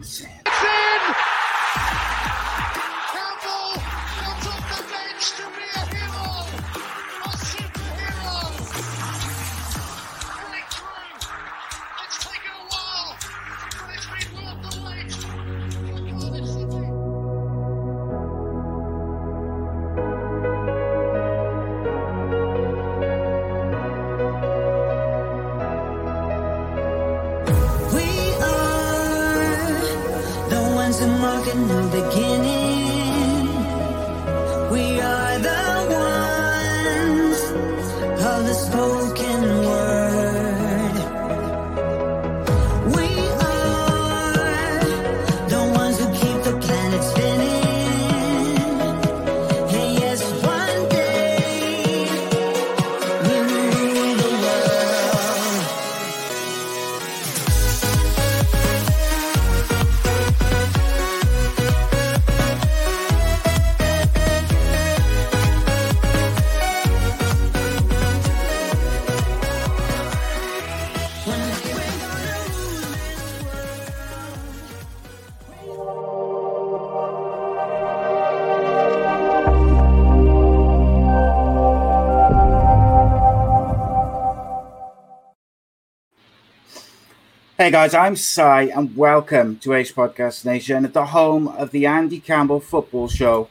It's Hey guys, I'm Si and welcome to Ace Podcast Nation at the home of the Andy Campbell Football Show.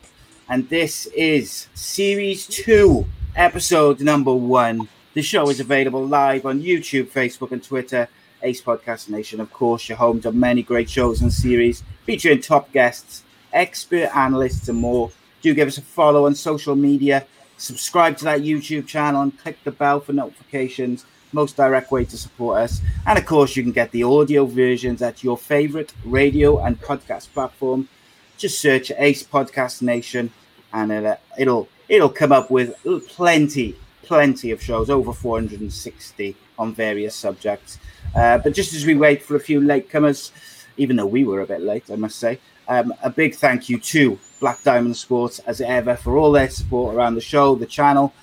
And this is Series 2, Episode number 1. The show is available live on YouTube, Facebook, and Twitter. Ace Podcast Nation, of course, your home to many great shows and series featuring top guests, expert analysts, and more. Do give us a follow on social media, subscribe to that YouTube channel, and click the bell for notifications most direct way to support us. And of course, you can get the audio versions at your favorite radio and podcast platform. Just search Ace Podcast Nation, and it'll it'll, it'll come up with plenty, plenty of shows, over 460 on various subjects. Uh, but just as we wait for a few latecomers, even though we were a bit late, I must say, um, a big thank you to Black Diamond Sports as ever for all their support around the show, the channel.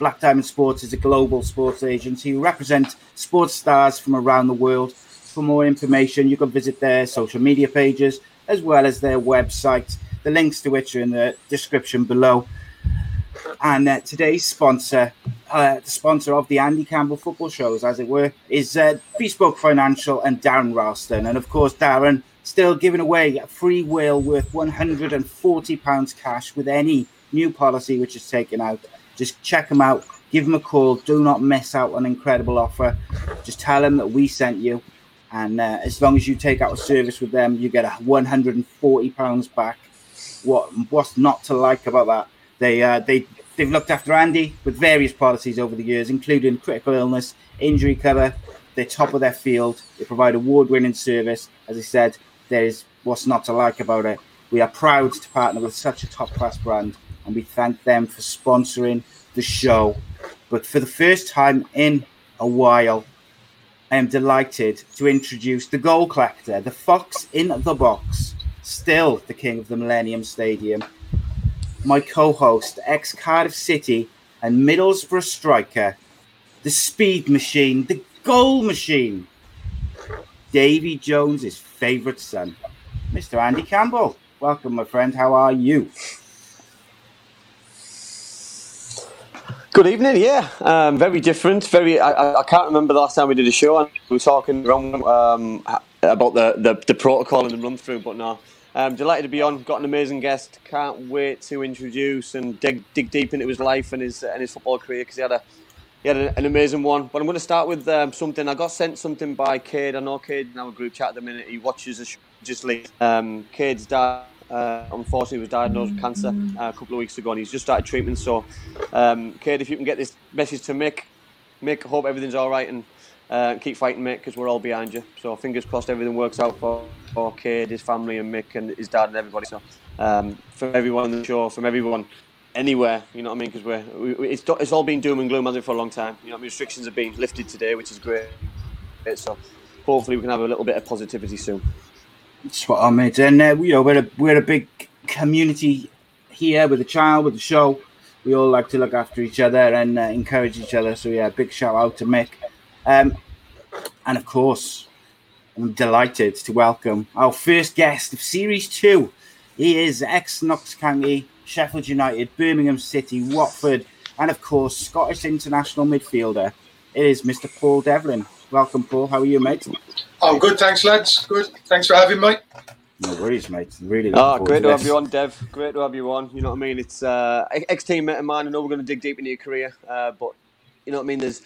Black Diamond Sports is a global sports agency who represent sports stars from around the world. For more information, you can visit their social media pages as well as their website, the links to which are in the description below. And uh, today's sponsor, uh, the sponsor of the Andy Campbell football shows, as it were, is uh, Bespoke Financial and Darren Roulston. And of course, Darren still giving away a free will worth £140 cash with any new policy which is taken out. Just check them out, give them a call. Do not miss out on an incredible offer. Just tell them that we sent you. And uh, as long as you take out a service with them, you get a £140 back. What What's not to like about that? They uh, they they've looked after Andy with various policies over the years, including critical illness, injury cover. They're top of their field. They provide award-winning service. As I said, there is what's not to like about it. We are proud to partner with such a top-class brand, and we thank them for sponsoring the show. But for the first time in a while, I am delighted to introduce the goal collector, the fox in the box, still the king of the Millennium Stadium, my co host, ex Cardiff City and Middlesbrough striker, the speed machine, the goal machine, Davy Jones's favourite son, Mr. Andy Campbell. Welcome, my friend. How are you? Good evening. Yeah, um, very different. Very. I, I- can't remember the last time we did a show. and We were talking um, about the, the, the protocol and the run through, but no. Um, delighted to be on. Got an amazing guest. Can't wait to introduce and dig, dig deep into his life and his and his football career because he had a he had an, an amazing one. But I'm going to start with um, something. I got sent something by Cade. I know Cade in our group chat at the minute. He watches the show just late. Um, Cade's dad, uh, unfortunately, was diagnosed with cancer uh, a couple of weeks ago, and he's just started treatment. So, um, Cade, if you can get this message to Mick, Mick, hope everything's all right and uh, keep fighting, Mick, because we're all behind you. So, fingers crossed, everything works out for for Cade, his family, and Mick, and his dad, and everybody. So, um, from everyone on the show, from everyone anywhere, you know what I mean? Because we're we, it's it's all been doom and gloom, hasn't it, for a long time. You know, I mean? restrictions have been lifted today, which is great. So, hopefully, we can have a little bit of positivity soon. Spot I mate. And uh, you know, we're a we're a big community here with the child, with the show. We all like to look after each other and uh, encourage each other. So yeah, big shout out to Mick. Um, and of course, I'm delighted to welcome our first guest of Series Two. He is ex Notts County, Sheffield United, Birmingham City, Watford, and of course, Scottish international midfielder. It is Mr. Paul Devlin. Welcome, Paul. How are you, mate? I'm good, thanks, lads. Good. Thanks for having me. No worries, mate. Really. looking Oh, great to have you on, Dev. Great to have you on. You know what I mean? It's uh, ex teammate of mine. I know we're going to dig deep into your career, uh, but you know what I mean. There's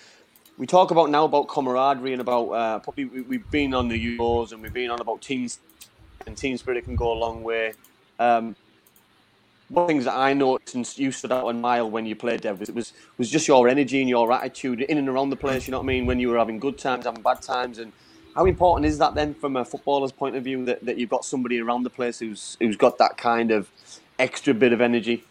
we talk about now about camaraderie and about uh, probably we, we've been on the Euros and we've been on about teams and team spirit can go a long way. Um, one of the things that I noticed since you stood out on mile when you played, Dev, was was was just your energy and your attitude in and around the place. You know what I mean? When you were having good times, having bad times, and how important is that then from a footballer's point of view that, that you've got somebody around the place who's who's got that kind of extra bit of energy?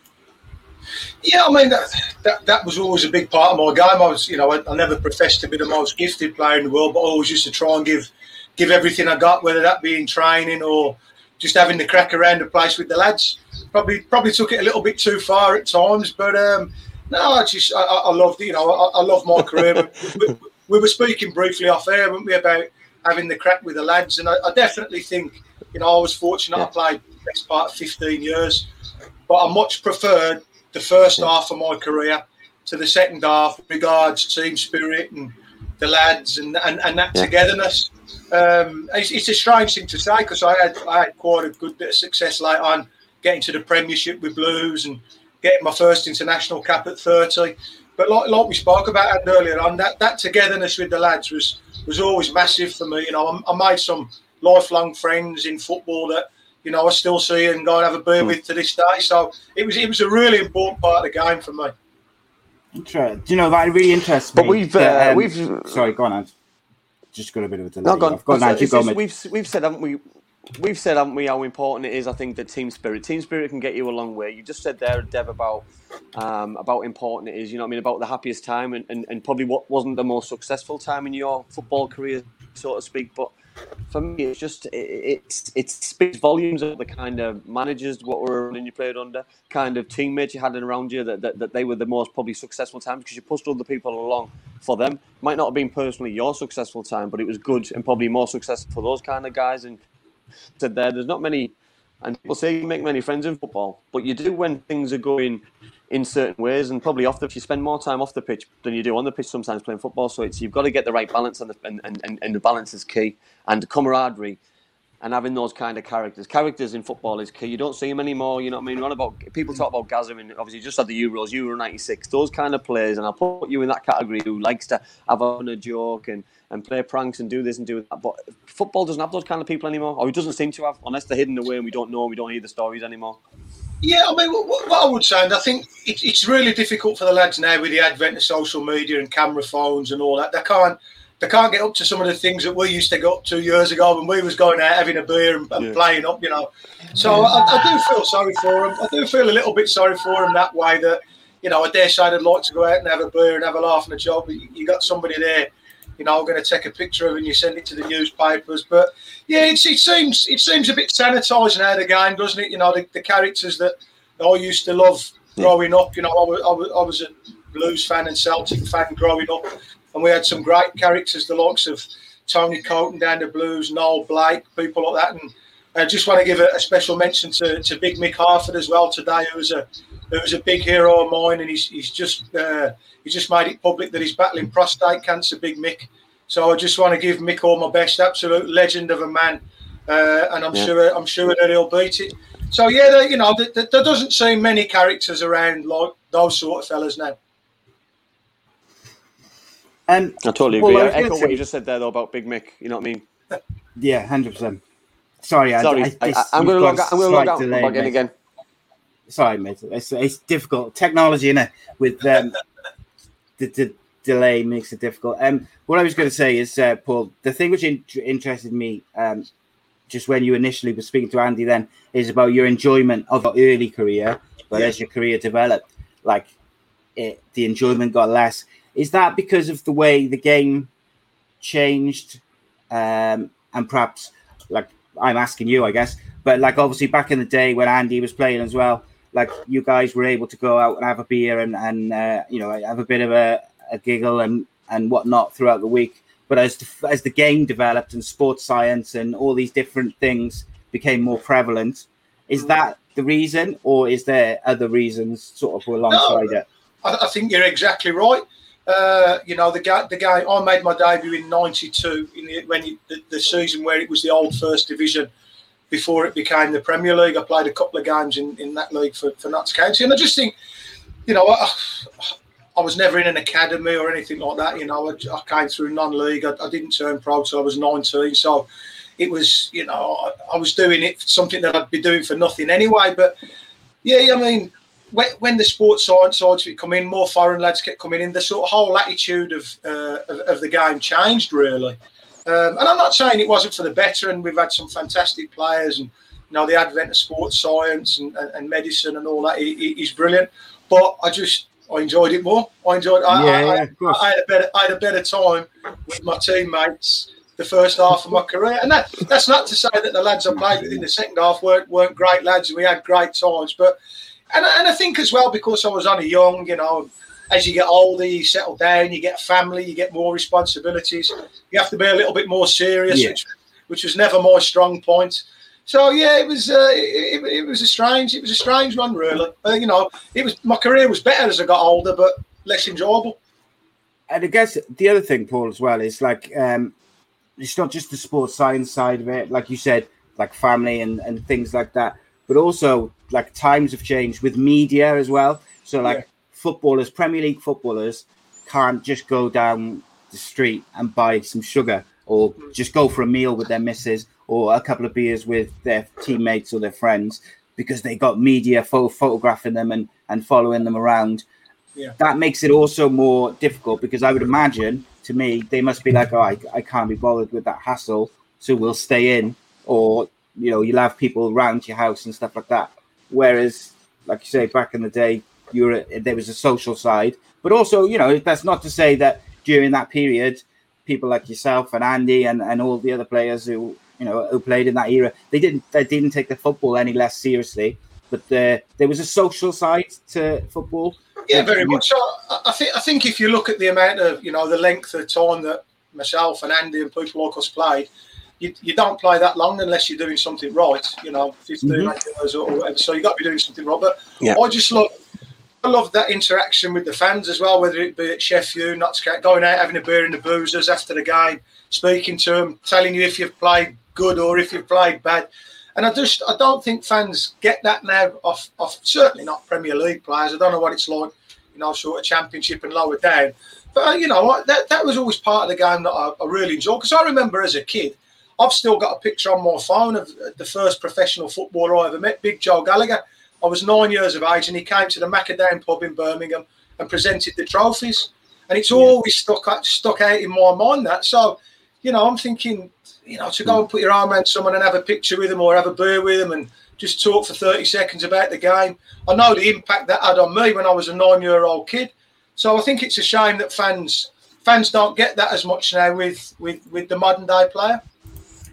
Yeah, I mean that, that that was always a big part of my game. I was, you know, I, I never professed to be the most gifted player in the world, but I always used to try and give give everything I got, whether that be in training or just having the crack around the place with the lads. Probably probably took it a little bit too far at times, but um, no, I just I, I loved it. You know, I, I love my career. we, we, we were speaking briefly off air, weren't we, about having the crack with the lads, and I, I definitely think, you know, I was fortunate. I played the best part of 15 years, but I much preferred the first half of my career to the second half regards team spirit and the lads and, and, and that Yeah. togetherness. Um, it's, it's a strange thing to say because I had I had quite a good bit of success later on getting to the Premiership with Blues and getting my first international cap at 30. But like, like we spoke about it earlier on, that, that togetherness with the lads was was always massive for me. You know, I, I made some lifelong friends in football that you know I still see and go and have a beer with to this day. So it was it was a really important part of the game for me. Inter- Do you know that really interests me? But we've, uh, um, we've- Sorry, go on, Ant. Just got a bit of a delay. No, go on. I've got Ant. You go, just- we've we've said haven't we? We've said haven't we how important it is. I think that team spirit, team spirit can get you a long way. You just said there, Dev, about um, about important it is. You know what I mean about the happiest time and, and, and probably what wasn't the most successful time in your football career, so to speak. But for me, it's just it, it's it speaks volumes of the kind of managers what were running you played under, kind of teammates you had around you that, that, that they were the most probably successful times because you pushed other people along for them. Might not have been personally your successful time, but it was good and probably more successful for those kind of guys. And said there, there's not many, and people say you make many friends in football, but you do when things are going in certain ways, and probably off the you spend more time off the pitch than you do on the pitch sometimes playing football. So it's you've got to get the right balance, and the, and, and, and the balance is key, and camaraderie. And having those kind of characters, characters in football is key. You don't see them anymore. You know what I mean? About people talk about Gaza, and obviously just had the Euros, Euro '96. Those kind of players, and I'll put you in that category who likes to have on a joke and, and play pranks and do this and do that. But football doesn't have those kind of people anymore, or it doesn't seem to have, unless they're hidden away and we don't know, we don't hear the stories anymore. Yeah, I mean, what, what I would say, and I think it, it's really difficult for the lads now with the advent of social media and camera phones and all that. They can't they can't get up to some of the things that we used to get up to years ago when we was going out having a beer and, and Yeah. playing up, you know. So I, I do feel sorry for them. I do feel a little bit sorry for them that way. That you know, I dare say they'd like to go out and have a beer and have a laugh and a joke, but you, you got somebody there you know, going to take a picture of it and you send it to the newspapers. But yeah, it's, it seems it seems a bit sanitised now the game, doesn't it? You know, the, the characters that I used to love growing up. You know, I was, I was, I was a Blues fan and Celtic fan growing up, and we had some great characters, the likes of Tony Coton down the Blues, Noel Blake, people like that. And I just want to give a, a special mention to, to Big Mick Harford as well today, who was a who was a big hero of mine, and he's he's just uh, he just made it public that he's battling prostate cancer, Big Mick. So I just want to give Mick all my best, absolute legend of a man, uh, and I'm Yeah. sure I'm sure that he'll beat it. So yeah, there, you know, there- there doesn't seem many characters around like those sort of fellas now. Um, I totally Well, agree. I I gonna echo say- what you just said there, though, about Big Mick. You know what I mean? yeah, hundred percent. Sorry, I, Sorry, I, I, I, am going to log out. I'm going to log out delay, back in again. Sorry, mate. It's, it's difficult. Technology in it with um, the, the delay makes it difficult. Um, what I was going to say is, uh, Paul, the thing which in- interested me, um, just when you initially were speaking to Andy, then is about your enjoyment of your early career, but Yeah. as your career developed, like it, the enjoyment got less. Is that because of the way the game changed, um, and perhaps like I'm asking you, I guess, but like obviously back in the day when Andy was playing as well, like you guys were able to go out and have a beer and and uh, you know have a bit of a, a giggle and and whatnot throughout the week. But as the, as the game developed and sports science and all these different things became more prevalent, is that the reason, or is there other reasons sort of alongside it? I, I think you're exactly right. Uh, you know, the guy, the guy. I made my debut in '92 in the, when the, the season where it was the old First Division before it became the Premier League. I played a couple of games in, in that league for, for Notts County, and I just think, you know, I, I was never in an academy or anything like that. You know, I, I came through non-league. I, I didn't turn pro till I was 19, so it was, you know, I, I was doing it something that I'd be doing for nothing anyway. But yeah, I mean, when, when the sports science sides come in, more foreign lads kept coming in. The sort of whole attitude of uh, of, of the game changed really. Um, and I'm not saying it wasn't for the better, and we've had some fantastic players, and you know the advent of sports science and, and, and medicine and all that is brilliant. But I just I enjoyed it more. I enjoyed. I, Yeah, I, yeah. I, I had a better I had a better time with my teammates the first half of my career, and that that's not to say that the lads I played with in the second half weren't weren't great lads, and we had great times. But and I- and I think as well because I was only young, you know. As you get older, you settle down, you get a family, you get more responsibilities. You have to be a little bit more serious, Yeah. which, which was never my strong point. So yeah, it was uh, it, it, it was a strange it was a strange one really. Uh, you know, it was my career was better as I got older, but less enjoyable. and I guess the other thing, Paul, as well, is like um, it's not just the sports science side of it, like you said, like family and, and things like that, but also like times have changed with media as well. So like Yeah. footballers, Premier League footballers, can't just go down the street and buy some sugar or just go for a meal with their missus or a couple of beers with their teammates or their friends because they got media pho- photographing them and, and following them around that makes it also more difficult because I would imagine to me they must be like, oh, I, I can't be bothered with that hassle, so we'll stay in, or you know, you'll have people around your house and stuff like that. Whereas, like you say, back in the day, you were there was a social side, but also, you know, that's not to say that during that period, people like yourself and Andy and, and all the other players who you know who played in that era, they didn't they didn't take the football any less seriously. But there, there was a social side to football. Yeah, very you- much. So I I think I think if you look at the amount of you know the length of time that myself and Andy and people like us played, you, you don't play that long unless you're doing something right. You know, 15 Mhm. or whatever. So you've got to be doing something right. But Yeah. I just love. I love that interaction with the fans as well, whether it be at Sheffield, not going out having a beer in the boozers after the game, speaking to them, telling you if you've played good or if you've played bad. And I just I don't think fans get that now off off certainly not Premier League players. I don't know what it's like, you know, sort of championship and lower down. But uh, you know that that was always part of the game that I, I really enjoyed because I remember as a kid, I've still got a picture on my phone of the first professional footballer I ever met, Big Joe Gallagher. I was nine years of age and he came to the Macadam pub in Birmingham and presented the trophies. And it's always stuck out, stuck out in my mind that. So, you know, I'm thinking, you know, to go and put your arm around someone and have a picture with them or have a beer with them and just talk for 30 seconds about the game. I know the impact that had on me when I was a nine year old kid. So I think it's a shame that fans fans don't get that as much now with with with the modern day player.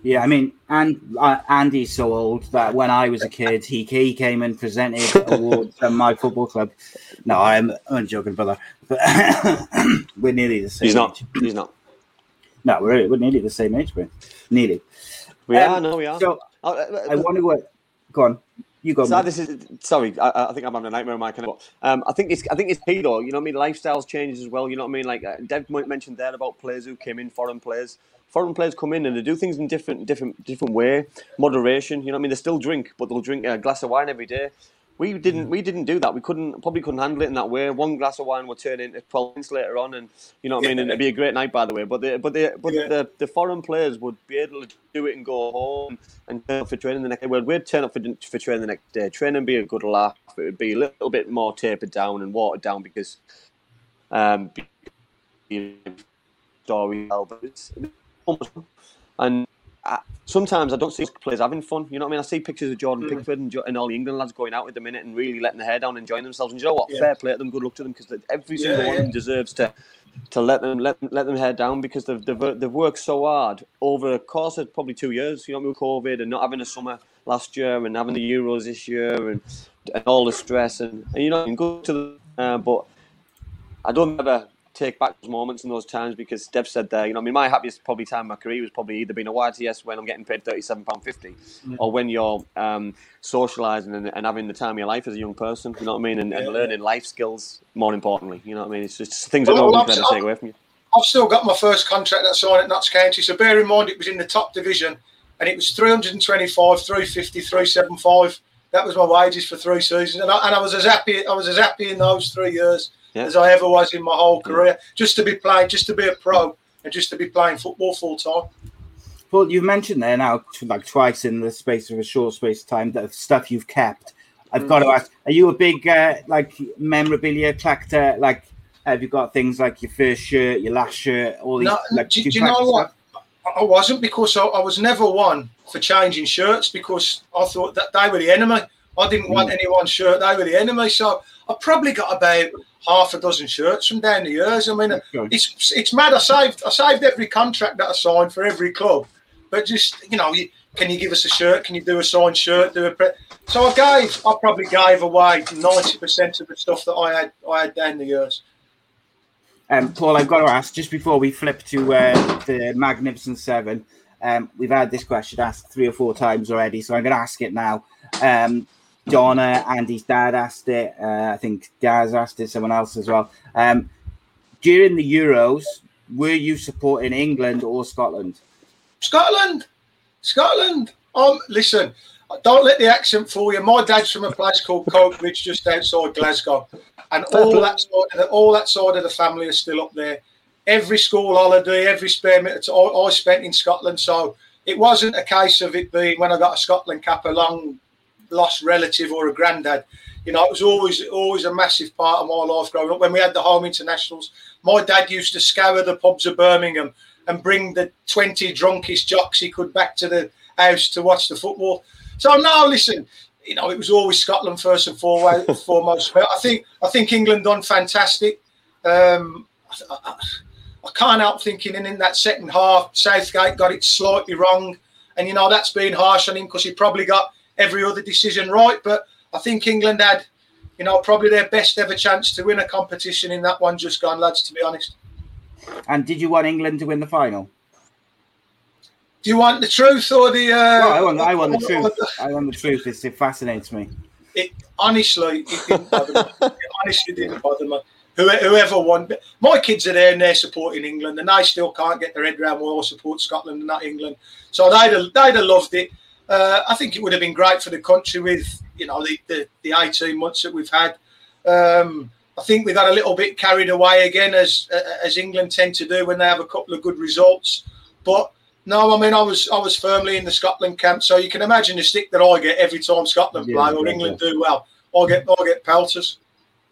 Yeah, I mean, and uh, Andy's so old that when I was a kid, he he came and presented awards at my football club. No, I'm I'm joking, brother. But we're nearly the same. He's not. age. He's not. No, we're we're nearly the same age, bro. Nearly. We Um, are. No, we are. So Oh, uh, I wonder what. Go on, you go. So this is sorry. I, I think I'm having a nightmare on my kind of. Um, I think it's I think it's key though. You know what I mean? Lifestyles changes as well. You know what I mean? Like uh, Dev mentioned there about players who came in, foreign players. Foreign players come in and they do things in different, different, different way. Moderation. You know what I mean? They still drink, but they'll drink a glass of wine every day. We didn't. We didn't do that. We couldn't. Probably couldn't handle it in that way. One glass of wine would turn into twelve pints later on, and you know what I mean. And it'd be a great night, by the way. But the but the but Yeah. the, the foreign players would be able to do it and go home and turn up for training the next day. Well, we'd turn up for, for training the next day. Training would be a good laugh. It would be a little bit more tapered down and watered down because um, story, but it's almost and I, sometimes I don't see players having fun. You know what I mean? I see pictures of Jordan Mm. Pickford and, and all the England lads going out at the minute and really letting their hair down, and enjoying themselves. And you know what? Yeah. Fair play to them. Good luck to them because every Yeah, single one of them deserves to to let them let them, let them head down because they've, they've they've worked so hard over the course of probably two years. You know, with COVID and not having a summer last year and having the Euros this year and and all the stress and, and you know, and good to them. Uh, but I don't ever take back those moments and those times because Dev said there, you know, I mean, my happiest probably time in my career was probably either being a YTS when I'm getting paid £37.50 or when you're um, socialising and, and having the time of your life as a young person, you know what I mean, and, and Yeah. learning life skills more importantly, you know what I mean? It's just things that Well, nobody's well, going to take away from you. I've still got my first contract that I signed at Notts County. So bear in mind, it was in the top division, and it was 325, 350, 375. That was my wages for three seasons, and I, and I was as happy. I was as happy in those three years Yeah. as I ever was in my whole career. Just to be playing, just to be a pro, and just to be playing football full time. Well, you've mentioned there now, like twice in the space of a short space of time, that stuff you've kept. I've got to Mm. ask: Are you a big uh, like memorabilia collector? Like, have you got things like your first shirt, your last shirt, all these? No, like, do, you do you know collect what? stuff? I- I wasn't because I, I was never one for changing shirts because I thought that they were the enemy. I didn't want anyone's shirt; they were the enemy. So I probably got about half a dozen shirts from down the years. I mean, it's it's mad. I saved I saved every contract that I signed for every club, but just you know, you, can you give us a shirt? Can you do a signed shirt? Do a pre- so I gave I probably gave away ninety percent of the stuff that I had I had down the years. Um, Paul, I've got to ask just before we flip to uh, the Magnificent Seven. Um, we've had this question asked three or four times already, so I'm going to ask it now. Um, Donna, Andy's dad asked it. Uh, I think Gaz asked it. Someone else as well. Um, during the Euros, were you supporting England or Scotland? Scotland, Scotland. Um, listen, don't let the accent fool you. My dad's from a place called Coatbridge, just outside Glasgow, and all that side of the, all that side of the family are still up there. Every school holiday, every spare minute I, I spent in Scotland. So it wasn't a case of it being when I got a Scotland cap, a long lost relative or a granddad. You know, it was always always a massive part of my life growing up. When we had the home internationals, my dad used to scour the pubs of Birmingham and bring the 20 drunkest jocks he could back to the house to watch the football. So now listen, you know, it was always Scotland first and foremost. But I think I think England done fantastic. Um, I, I, I can't help thinking in, in that second half, Southgate got it slightly wrong. And, you know, that's being harsh on him because he probably got every other decision right. But I think England had, you know, probably their best ever chance to win a competition in that one just gone, lads, to be honest. And did you want England to win the final? Do you want the truth or the. Uh, Well, I want, I want the truth. I want the truth. It's, it fascinates me. it honestly it didn't bother me. It honestly didn't bother me. Whoever won, but my kids are there and they're supporting England, and they still can't get their head around why I support Scotland and not England. So they'd have, they'd have loved it. Uh, I think it would have been great for the country with you know the, the, the 18 months that we've had. Um, I think we got a little bit carried away again, as as England tend to do when they have a couple of good results. But no, I mean I was I was firmly in the Scotland camp, so you can imagine the stick that I get every time Scotland Yeah, play or yeah, England do well. I get I get pelters.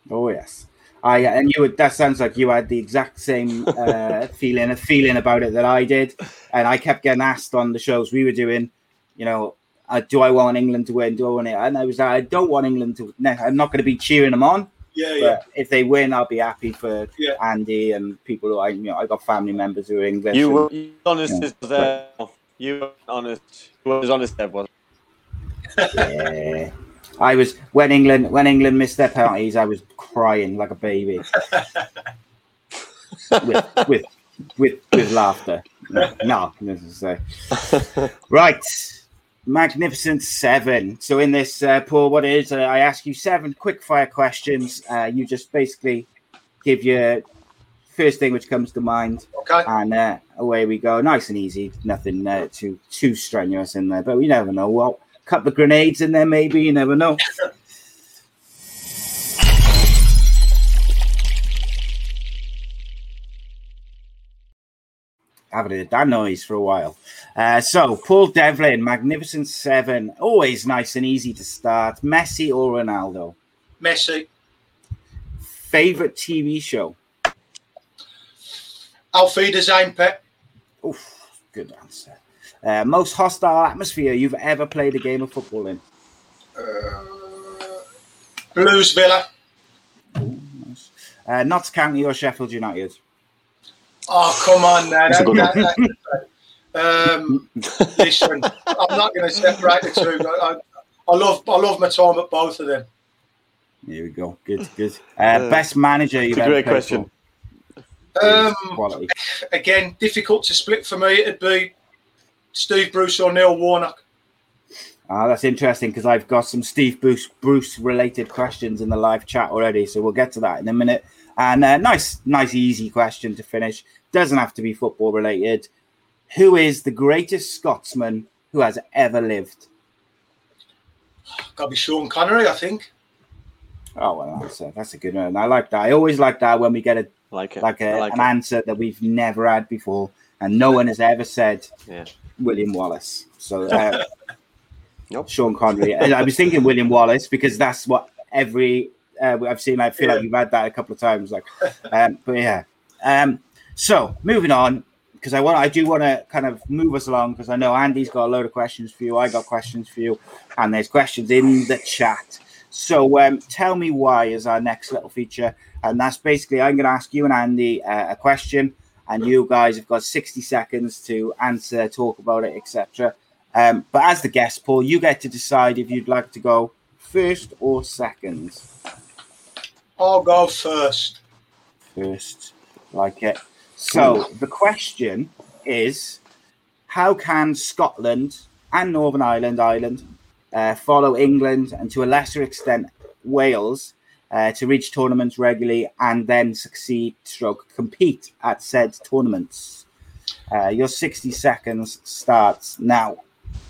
Oh yes. I and you would that sounds like you had the exact same uh, feeling a feeling about it that I did, and I kept getting asked on the shows we were doing, you know, uh, do I want England to win? Do I want it? And I was like, I don't want England to. No, I'm not going to be cheering them on, Yeah, but yeah. if they win, I'll be happy for Yeah. Andy and people who I you know I got family members who are English. You and- were you were honest as there. You were honest. You were as honest there was. Yeah. I was when England when England missed their penalties, I was crying like a baby. with with with with laughter. No, no, this is, uh, right. Magnificent seven. So in this, uh, Paul, what is? Uh, I ask you seven quick fire questions. Uh, you just basically give your first thing which comes to mind, Okay. and uh, away we go. Nice and easy. Nothing uh, too too strenuous in there, but we never know. Well, a couple of grenades in there, maybe. You never know. Haven't heard that noise for a while. Uh, so, Paul Devlin, Magnificent Seven, always nice and easy to start. Messi or Ronaldo? Messi. Favorite TV show? Auf Wiedersehen, Pet. Oof, good answer. Uh, most hostile atmosphere you've ever played a game of football in? Blues Villa. Uh, Notts County or Sheffield United? Oh, come on now. That's a good That- that- um, listen, I'm not going to separate the two. I, I, I love I love my time at both of them. Here we go. Good, good. Uh, best manager you've It's a ever great played question. Um, again, difficult to split for me. It'd be Steve Bruce or Neil Warnock. Ah, that's interesting because I've got some Steve Bruce Bruce related questions in the live chat already, so we'll get to that in a minute. And uh, nice, nice, easy question to finish. Doesn't have to be football related. Who is the greatest Scotsman who has ever lived? Got to be Sean Connery, I think. Oh well, that's a, that's a good one. I like that. I always like that when we get a I like it. like, a, I like an it. answer that we've never had before, and no one has ever said Yeah. William Wallace. So uh, Nope. Sean Connery. And I was thinking William Wallace because that's what every uh, I've seen. I feel like Yeah. you've had that a couple of times. Like, um, but yeah. Um, so moving on because I want I do want to kind of move us along because I know Andy's got a load of questions for you. I got questions for you, and there's questions in the chat. So um, tell me why is our next little feature, and that's basically I'm going to ask you and Andy uh, a question, and you guys have got 60 seconds to answer, talk about it, etc. Um, but as the guest, Paul, you get to decide if you'd like to go first or second. I'll go first. First, like it. So the question is, how can Scotland and Northern Ireland, Ireland, uh, follow England and to a lesser extent Wales uh, to reach tournaments regularly and then succeed, stroke, compete at said tournaments? Uh, your 60 seconds starts now.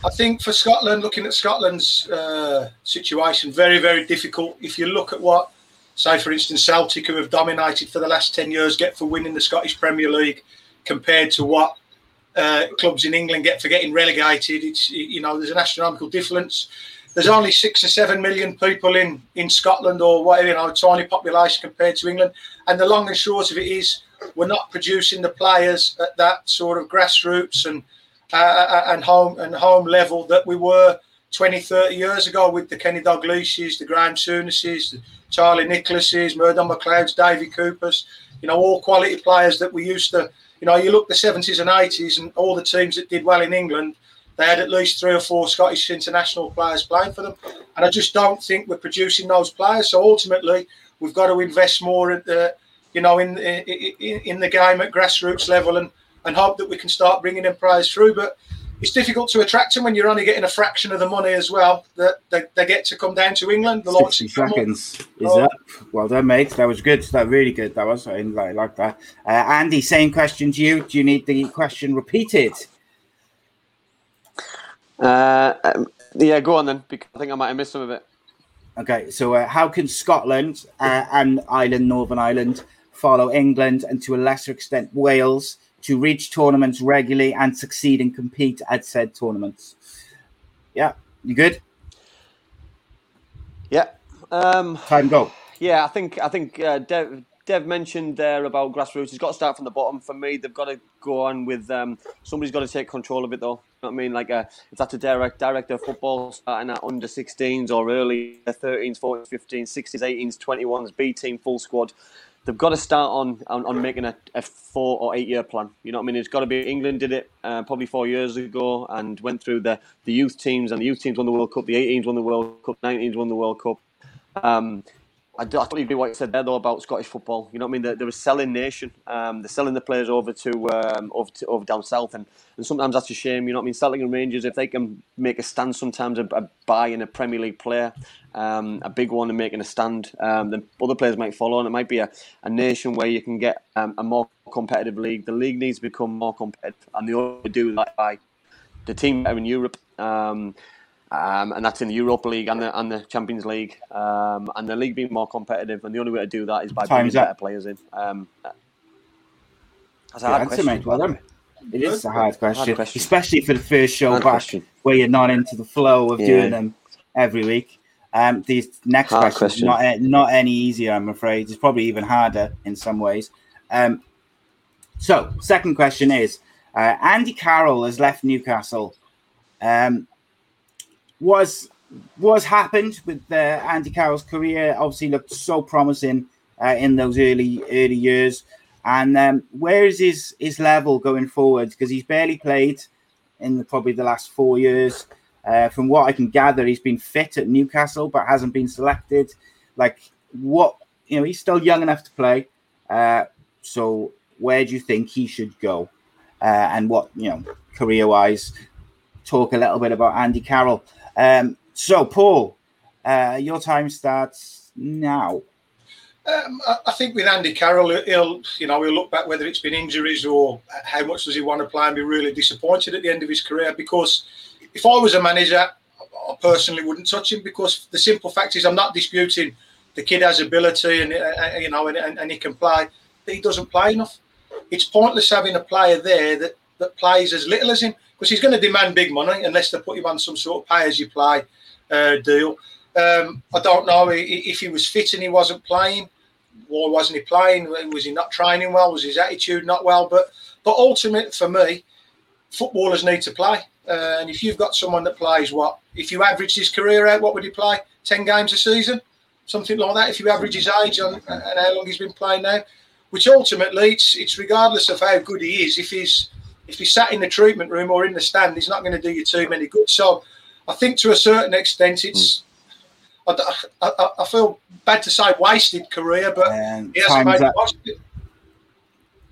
I think for Scotland, looking at Scotland's uh, situation, very, very difficult. If you look at what, say, for instance, Celtic, who have dominated for the last 10 years, get for winning the Scottish Premier League compared to what uh, clubs in England get for getting relegated, it's, you know, there's an astronomical difference. There's only six or seven million people in, in Scotland or whatever, you know, tiny population compared to England. And the long and short of it is we're not producing the players at that sort of grassroots and uh, and home and home level that we were 20, 30 years ago with the Kenny Dalglishes, the Graham the Charlie Nicholas's, Murdo MacLeod's, Davy Coopers, you know, all quality players that we used to, you know, you look the 70s and 80s and all the teams that did well in England, they had at least three or four Scottish international players playing for them. And I just don't think we're producing those players. So ultimately, we've got to invest more at the, you know, in in, in the game at grassroots level and, and hope that we can start bringing them players through. But it's difficult to attract them when you're only getting a fraction of the money as well that they, they get to come down to England. The likes 60 seconds is Oh. up. Well done, mate. That was good. That really good. That was. I like, like that. Uh, Andy, same question to you. Do you need the question repeated? Uh, um, yeah, go on then. Because I think I might have missed some of it. Okay, so uh, how can Scotland uh, and Ireland, Northern Ireland, follow England and to a lesser extent Wales to reach tournaments regularly and succeed and compete at said tournaments? Yeah, you good? Yeah. Um, Time go. yeah, I think I think uh, Dev, Dev mentioned there about grassroots. It's got to start from the bottom. For me, they've got to go on with um, somebody's got to take control of it, though. You know what I mean? Like, uh, if that's a direct director of football starting at under 16s or early 13s, 14s, 15s, 16s, 18s, 21s, B team, full squad, they've got to start on on, on making a, a four or eight year plan. You know what I mean? It's got to be. England did it uh, probably four years ago and went through the, the youth teams, and the youth teams won the World Cup, the 18s won the World Cup, 19s won the World Cup. Um, I do- I totally agree what you said there though about Scottish football. You know what I mean? They're, they're a selling nation. Um, they're selling the players over to um, over to, over down south, and, and sometimes that's a shame. You know what I mean? Celtic and Rangers, if they can make a stand, sometimes a, a buy in a Premier League player, um, a big one, and making a stand, um, then other players might follow. And it might be a, a nation where you can get um, a more competitive league. The league needs to become more competitive, and they only do that by the team that in Europe. Um, um, and that's in the Europa League and the, and the Champions League, um, and the league being more competitive. And the only way to do that is by Time's bringing up. better players in. Um, that's a hard answer, question. mate. Well done. It is a hard question, question. especially for the first show Hard back, question. where you're not into the flow of Yeah. doing them every week. Um, these next Hard questions question. not not any easier, I'm afraid. It's probably even harder in some ways. Um, so, second question is: uh, Andy Carroll has left Newcastle. Um, was was happened with uh, Andy Carroll's career? Obviously, looked so promising uh, in those early early years. And um, where is his his level going forward? Because he's barely played in the, probably the last four years. Uh, from what I can gather, he's been fit at Newcastle, but hasn't been selected. Like what you know, he's still young enough to play. Uh, so where do you think he should go? Uh, and what you know, career wise, talk a little bit about Andy Carroll. Um, so Paul, uh, your time starts now. Um, I, think with Andy Carroll, he'll you know he'll look back whether it's been injuries or how much does he want to play and be really disappointed at the end of his career. Because if I was a manager, I personally wouldn't touch him because the simple fact is I'm not disputing the kid has ability and uh, you know and, and, and he can play, but he doesn't play enough. It's pointless having a player there that, that plays as little as him because he's going to demand big money unless they put him on some sort of pay as you play uh, deal. Um, I don't know if he was fit and he wasn't playing. Why wasn't he playing? Was he not training well? Was his attitude not well? But but ultimately for me, footballers need to play. Uh, and if you've got someone that plays what, if you average his career out, what would he play? Ten games a season, something like that. If you average his age on, and how long he's been playing now, which ultimately it's it's regardless of how good he is. If he's if he's sat in the treatment room or in the stand, he's not going to do you too many good. So I think to a certain extent, it's. I, I, I feel bad to say wasted career, but And he hasn't made up. the most of it.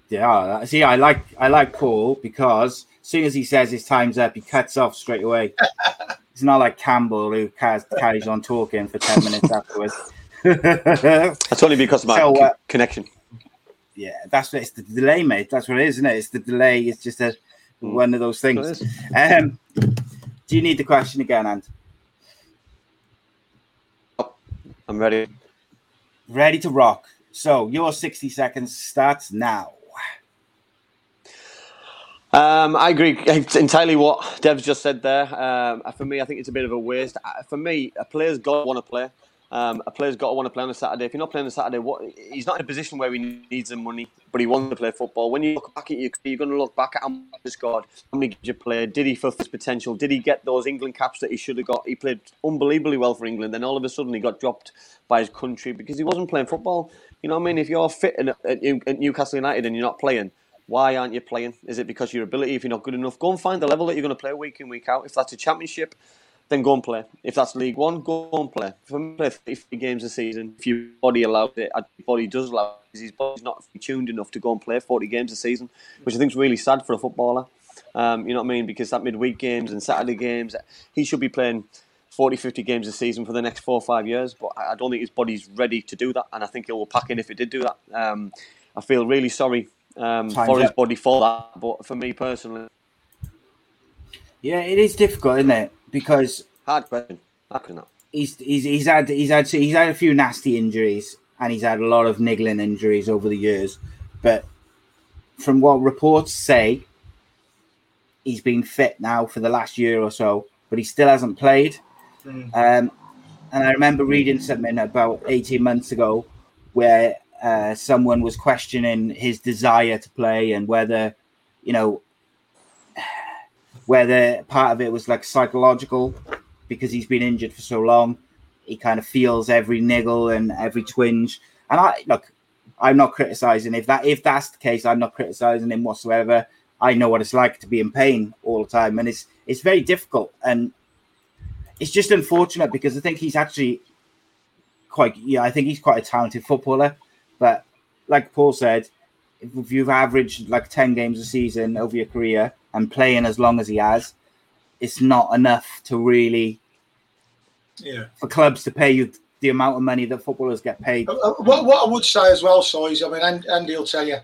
Yeah, see, I like I like Paul because as soon as he says his time's up, he cuts off straight away. it's not like Campbell who ca- carries on talking for ten minutes afterwards. That's only because of my So, co- uh, connection. Yeah, that's what it's the delay, mate. That's what it is, isn't it? It's the delay. It's just a one of those things. Um, do you need the question again, and I'm ready. ready to rock? So your sixty seconds starts now. Um, I agree entirely what Dev's just said there. Um, for me, I think it's a bit of a waste. Uh, For me, a player's got to want to play. Um, a player's got to want to play on a Saturday. If you're not playing on a Saturday, what he's not in a position where he needs the money, but he wants to play football. When you look back at you, you're going to look back at how much he scored, how many games you played. Did he fulfill his potential? Did he get those England caps that he should have got? He played unbelievably well for England. Then all of a sudden, he got dropped by his country because he wasn't playing football. You know what I mean? If you're fit at New- at Newcastle United and you're not playing, why aren't you playing? Is it because your ability? If you're not good enough, go and find the level that you're going to play week in, week out. If that's a championship, then go and play. If that's League One, go and play. For me, play 50 games a season. If your body allows it, and your body does allow it, his body's not tuned enough to go and play 40 games a season, which I think is really sad for a footballer. Um, you know what I mean? Because that midweek games and Saturday games, he should be playing 40, 50 games a season for the next four or five years. But I don't think his body's ready to do that. And I think he will pack in if he did do that. Um, I feel really sorry um, for his body for that. But for me personally, Yeah, it is difficult, isn't it? Because hard question. Hard question. that. he's he's he's had he's had he's had a few nasty injuries and he's had a lot of niggling injuries over the years. But from what reports say, he's been fit now for the last year or so, but he still hasn't played. Um, and I remember reading something about eighteen months ago where uh, someone was questioning his desire to play and whether, you know, whether part of it was like psychological because he's been injured for so long. He kind of feels every niggle and every twinge. And I look, I'm not criticizing if that if that's the case. I'm not criticizing him whatsoever. I know what it's like to be in pain all the time, and it's it's very difficult. And it's just unfortunate because I think he's actually quite yeah, I think he's quite a talented footballer. But like Paul said, if you've averaged like 10 games a season over your career and playing as long as he has, it's not enough to really Yeah. for clubs to pay you the amount of money that footballers get paid. Uh, uh, What, what I would say as well, Si, is I mean, And- Andy will tell you,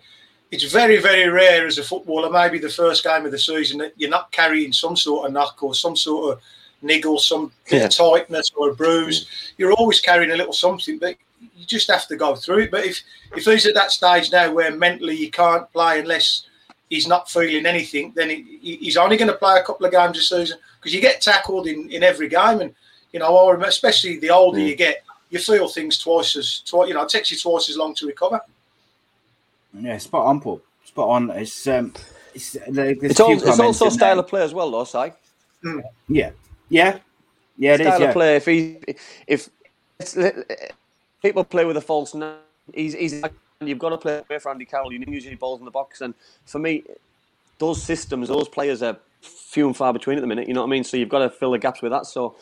it's very, very rare as a footballer, maybe the first game of the season, that you're not carrying some sort of knock or some sort of niggle, some Yeah. tightness or a bruise. You're always carrying a little something, but you just have to go through it. But if, if he's at that stage now where mentally you can't play unless he's not feeling anything, then he, he- he's only going to play a couple of games a season because you get tackled in, in every game. And, you know, I especially the older you get, you feel things twice as, twice, you know, it takes you twice as long to recover. Yeah, spot on, Paul. Spot on. It's um, it's It's, all, it's also style there. of play as well, though, Si. Yeah, yeah, yeah. It is. style Yeah. of play. If he, if it's, people play with a false nine, he's, he's you've got to play for Andy Carroll. You need usually balls in the box, and for me, those systems, those players are few and far between at the minute. You know what I mean? So you've got to fill the gaps with that. So.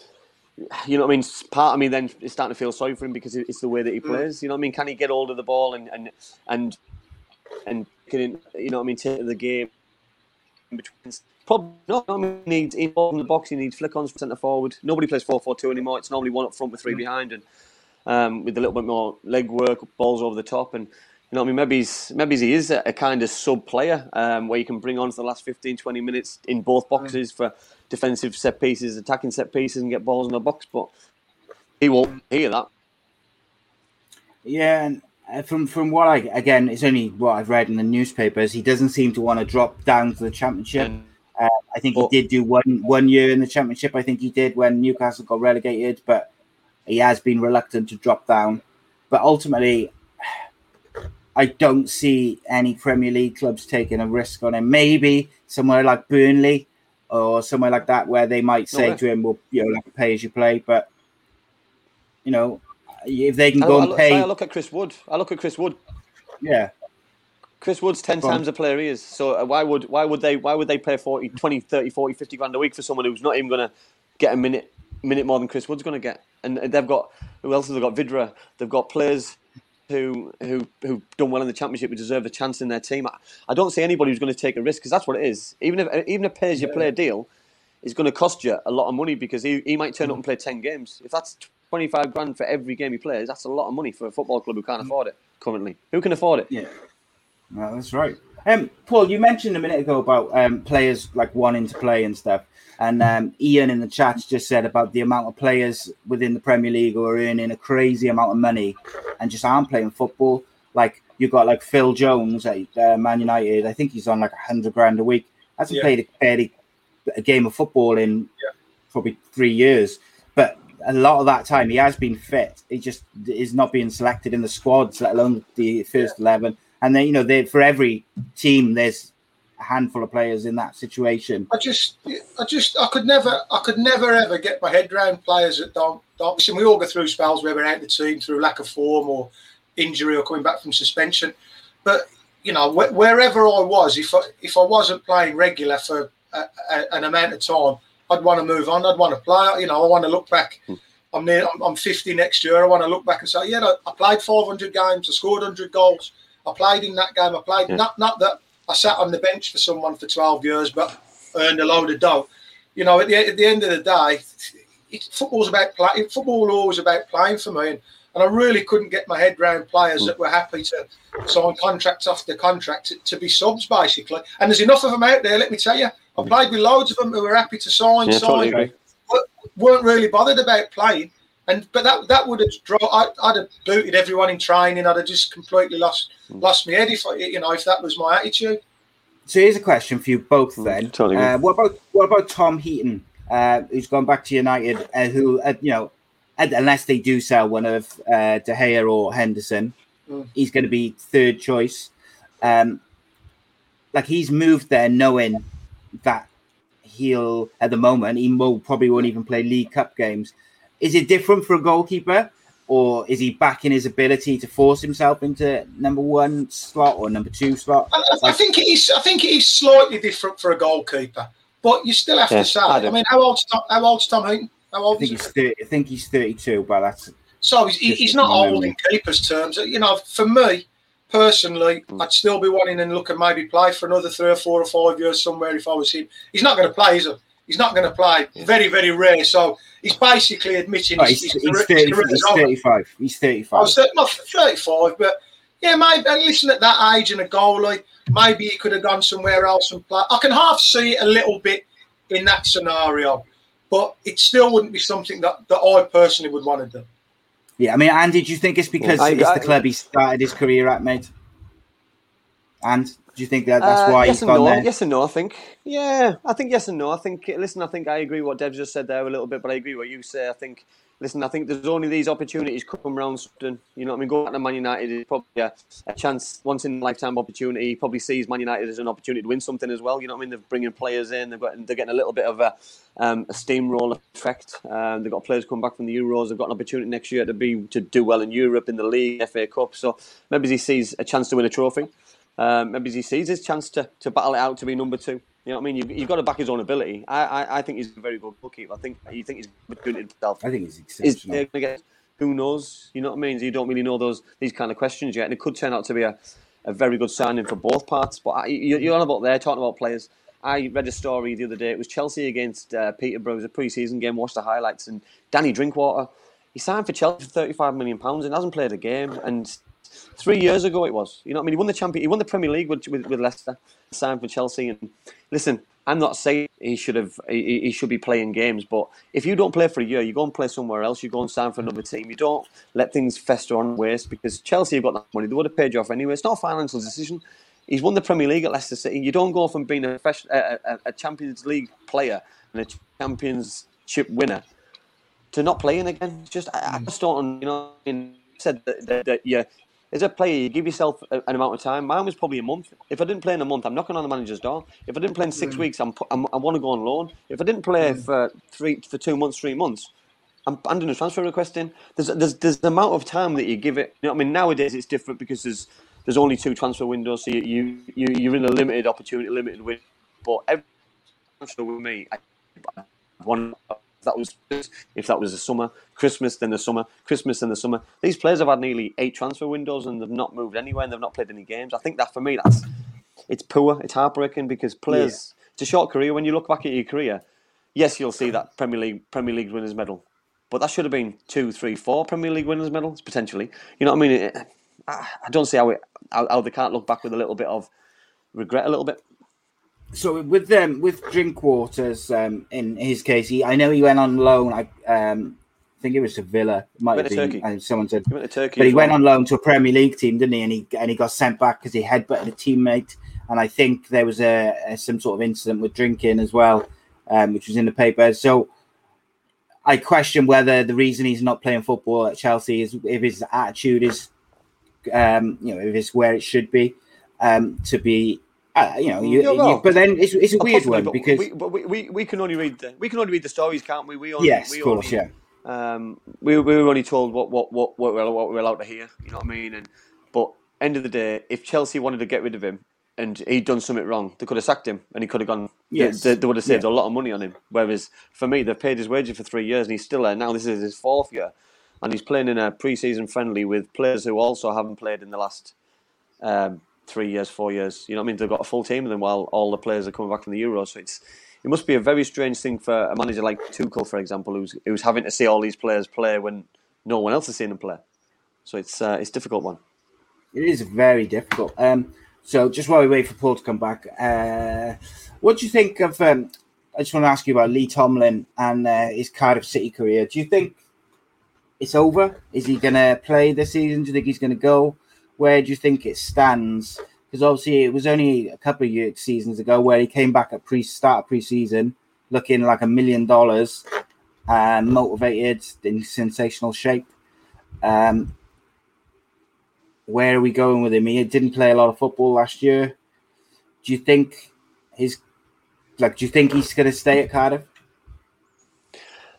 You know what I mean? Part of me then is starting to feel sorry for him because it's the way that he plays. You know what I mean? Can he get hold of the ball and and and and can you know what I mean? Take the game in between. Probably not. I mean, he needs in the box. He needs flick-ons for centre forward. Nobody plays 4-4-2 anymore. It's normally one up front with three behind, and um, with a little bit more leg work, balls over the top, and you know what I mean. Maybe he's maybe he is a, a kind of sub player um, where you can bring on for the last 15, 20 minutes in both boxes for defensive set pieces, attacking set pieces, and get balls in the box. But he won't hear that. Yeah, and uh, from from what I again, it's only what I've read in the newspapers. He doesn't seem to want to drop down to the championship. Uh, I think he did do one one year in the championship. I think he did when Newcastle got relegated, but he has been reluctant to drop down. But ultimately, I don't see any Premier League clubs taking a risk on him. Maybe somewhere like Burnley or somewhere like that, where they might say to him, "Well, you know, like pay as you play." But you know, if they can I, go I, and look, pay, I look at Chris Wood. I look at Chris Wood. yeah, Chris Wood's 10 times the player he is. So uh, why would why would they why would they pay 40, 20, 30, 40, 50 grand a week for someone who's not even going to get a minute minute more than Chris Wood's going to get? And they've got who else have they got? Vydra. They've got players who who who done well in the championship who deserve a chance in their team. I, I don't see anybody who's going to take a risk because that's what it is. Even if even a pay as you play deal is going to cost you a lot of money because he, he might turn up mm. and play 10 games. If that's 25 grand for every game he plays, that's a lot of money for a football club who can't mm. afford it currently. Who can afford it? yeah. No, that's right. Um, Paul, you mentioned a minute ago about um, players like wanting to play and stuff, and um, Ian in the chat just said about the amount of players within the Premier League who are earning a crazy amount of money and just aren't playing football. Like you've got like Phil Jones at uh, Man United. I think he's on like a hundred grand a week. Hasn't Yeah. played a, a game of football in probably three years, but a lot of that time he has been fit. He just is not being selected in the squads, let alone the first eleven. And then you know, they for every team there's a handful of players in that situation. I just, I just, I could never, I could never ever get my head around players that don't, don't. Listen, we all go through spells where we're out of the team through lack of form or injury or coming back from suspension. But you know, wh- wherever I was, if I, if I wasn't playing regular for a, a, an amount of time, I'd want to move on. I'd want to play. You know, I want to look back. Hmm. I'm near. I'm, I'm 50 next year. I want to look back and say, yeah, I, I played 500 games. I scored 100 goals. I played in that game. I played not not that I sat on the bench for someone for 12 years, but earned a load of dough. You know, at the, at the end of the day, it, football's about playing. Football always about playing for me, and, and I really couldn't get my head around players that were happy to sign contracts after contract to, to be subs, basically. And there's enough of them out there. Let me tell you, I mm. played with loads of them who were happy to sign, Yeah, sign, totally weren't really bothered about playing. And but that that would have draw. I, I'd have booted everyone in training. I'd have just completely lost lost my head if I, you know if that was my attitude. So here's a question for you both then. totally uh, what about what about Tom Heaton, uh, who's gone back to United, uh, who uh, you know, unless they do sell one of uh, De Gea or Henderson, Mm. he's going to be third choice. Um, like he's moved there knowing that he'll at the moment he will probably won't even play League Cup games. Is it different for a goalkeeper, or is he back in his ability to force himself into number one slot or number two slot? I, I- I think it is. I think it is slightly different for a goalkeeper, but you still have Yeah, to say. I. I mean, how old's Tom? How old's Tom Heaton? How I old think is he's he? 30, I think he's thirty-two, but that's So he's, he's not old memory. in keepers' terms. You know, for me personally, mm. I'd still be wanting to look and maybe play for another three or four or five years somewhere if I was him. He's not going to play, is he? He's not going to play. Very, very rare. So he's basically admitting oh, his, he's, his, he's, 30, his career he's thirty-five. He's I thirty-five. was thir- not 35, but yeah, maybe and listen at that age and a goalie, maybe he could have gone somewhere else and play. I can half see it a little bit in that scenario, but it still wouldn't be something that, that I personally would want to do. Yeah, I mean, Andy, do you think it's because I- it's I- the club he started his career at, mate? And do you think that that's Uh, why yes he's and gone no. there? Yes and no. I think. Yeah, I think yes and no. I think. Listen, I think I agree what Dev just said there a little bit, but I agree what you say. I think. Listen, I think there's only these opportunities come round. Often, you know what I mean. Going to Man United is probably a, a chance, once in a lifetime opportunity. He probably sees Man United as an opportunity to win something as well. You know what I mean. They're bringing players in. They've got they're getting a little bit of a um, a steamroller effect. Um, they've got players come back from the Euros. They've got an opportunity next year to be to do well in Europe in the league, FA Cup. So maybe he sees a chance to win a trophy. Um, maybe he sees his chance to, to battle it out to be number two. You know what I mean? You've, you've got to back his own ability. I, I, I think he's a very good goalkeeper. I think you think he's good himself. I think he's Is exceptional. they're who knows? You know what I mean? You don't really know those these kind of questions yet, and it could turn out to be a, a very good signing for both parts. But I, you, you're on about there talking about players. I read a story the other day. It was Chelsea against uh, Peterborough. It was a pre-season game. Watched the highlights, and Danny Drinkwater he signed for Chelsea for 35 million pounds and hasn't played a game. And three years ago it was. You know what I mean? He won the champion. He won the Premier League with, with, with Leicester. Signed for Chelsea. And listen, I'm not saying he should have. He, he should be playing games, but if you don't play for a year, you go and play somewhere else. You go and sign for another team. You don't let things fester on waste because Chelsea have got that money. They would have paid you off anyway. It's not a financial decision. He's won the Premier League at Leicester City. You don't go from being a, a, a, a Champions League player and a Championship winner to not playing again. Just I, I just don't. You know, I mean, said that, that, that yeah, as a player, you give yourself a- an amount of time. Mine was probably a month. If I didn't play in a month, I'm knocking on the manager's door. If I didn't play in six mm. weeks, I'm, I'm I want to go on loan. If I didn't play mm. for three for two months, three months. I'm handing a transfer request in. There's, there's there's the amount of time that you give it. You know I mean? Nowadays it's different because there's there's only two transfer windows, so you you you- you're in a limited opportunity, limited window. But every transfer with me, I, I one if that was if that was the summer, Christmas, then the summer, Christmas, then the summer. These players have had nearly eight transfer windows and they've not moved anywhere and they've not played any games. I think that for me, that's it's poor, it's heartbreaking because players. It's a short career. When you look back at your career, yes, you'll see that Premier League Premier League winners medal, but that should have been two, three, four Premier League winners medals potentially. You know what I mean? It, I, I don't see how it how, how they can't look back with a little bit of regret, a little bit. So with them, with Drinkwaters, um, in his case, he, I know he went on loan. I um, think it was to Villa. It might have been. Turkey. someone said, He went to Turkey, but he as went on loan to a Premier League team, didn't he? And he and he got sent back because he headbutted a teammate. And I think there was a, a some sort of incident with drinking as well, um, which was in the paper. So I question whether the reason he's not playing football at Chelsea is if his attitude is, um, you know, if it's where it should be, um, to be. Uh, you know, you, you- but then it's, it's a weird possibly, one but because we, but we, we, we can only read the we can only read the stories, can't we? We only, yes, we of course, only, yeah. Um, we, we were only told what what what what we're, what we're allowed to hear. You know what I mean? And but end of the day, if Chelsea wanted to get rid of him and he'd done something wrong, they could have sacked him and he could have gone. Yes. they, they would have saved Yeah. a lot of money on him. Whereas for me, they've paid his wages for three years and he's still there now. This is his fourth year, and he's playing in a pre-season friendly with players who also haven't played in the last um, three years, four years. You know what I mean? They've got a full team of them while all the players are coming back from the Euros. So it's it must be a very strange thing for a manager like Tuchel, for example, who's who's having to see all these players play when no one else is seeing them play. So it's uh, it's a difficult one. It is very difficult. Um, so just while we wait for Paul to come back, uh, what do you think of? Um, I just want to ask you about Lee Tomlin and uh, his Cardiff City career. Do you think it's over? Is he going to play this season? Do you think he's going to go? Where do you think it stands? Because obviously it was only a couple of years, seasons ago where he came back at pre start of pre-season looking like a million dollars, uh, motivated in sensational shape. Um, where are we going with him? He didn't play a lot of football last year. Do you think his like? Do you think he's going to stay at Cardiff?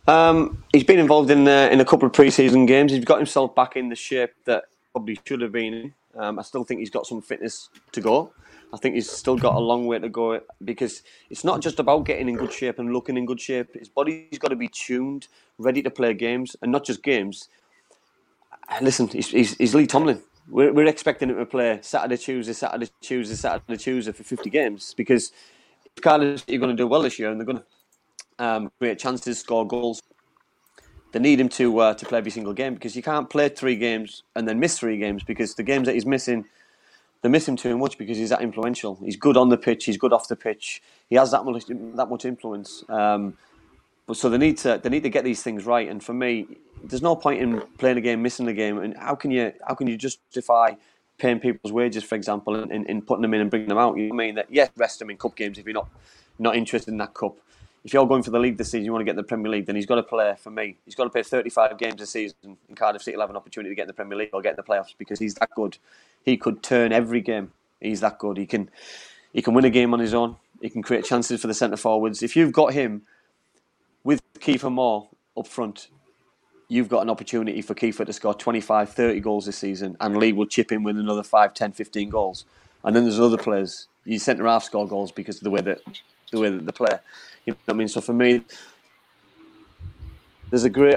Um, he's been involved in in a couple of pre-season games. He's got himself back in the shape that probably should have been. Um, I still think he's got some fitness to go. I think he's still got a long way to go because it's not just about getting in good shape and looking in good shape. His body's got to be tuned, ready to play games, and not just games. Uh, Listen, he's, he's, he's Lee Tomlin. We're, we're expecting him to play Saturday, Tuesday, Saturday, Tuesday, Saturday, Tuesday for 50 games because if you're going to do well this year and they're going to um, create chances, score goals, they need him to uh, to play every single game because you can't play three games and then miss three games because the games that he's missing, they miss him too much because he's that influential. He's good on the pitch, he's good off the pitch. He has that much that much influence. Um, but so they need to they need to get these things right. And for me, there's no point in playing a game, missing a game. And how can you how can you justify paying people's wages, for example, and, and putting them in and bringing them out? You know I mean that yes, rest them in cup games if you're not not interested in that cup. If you're going for the league this season, you want to get in the Premier League, then he's got to play. For me, he's got to play 35 games a season, and Cardiff City will have an opportunity to get in the Premier League or get in the playoffs because he's that good. He could turn every game. He's that good. He can he can win a game on his own. He can create chances for the centre forwards. If you've got him with Kiefer Moore up front, you've got an opportunity for Kiefer to score 25, 30 goals this season, and Lee will chip in with another 5, 10, 15 goals. And then there's other players. You centre half score goals because of the way that the way that they play. You know what I mean? So for me, there's a great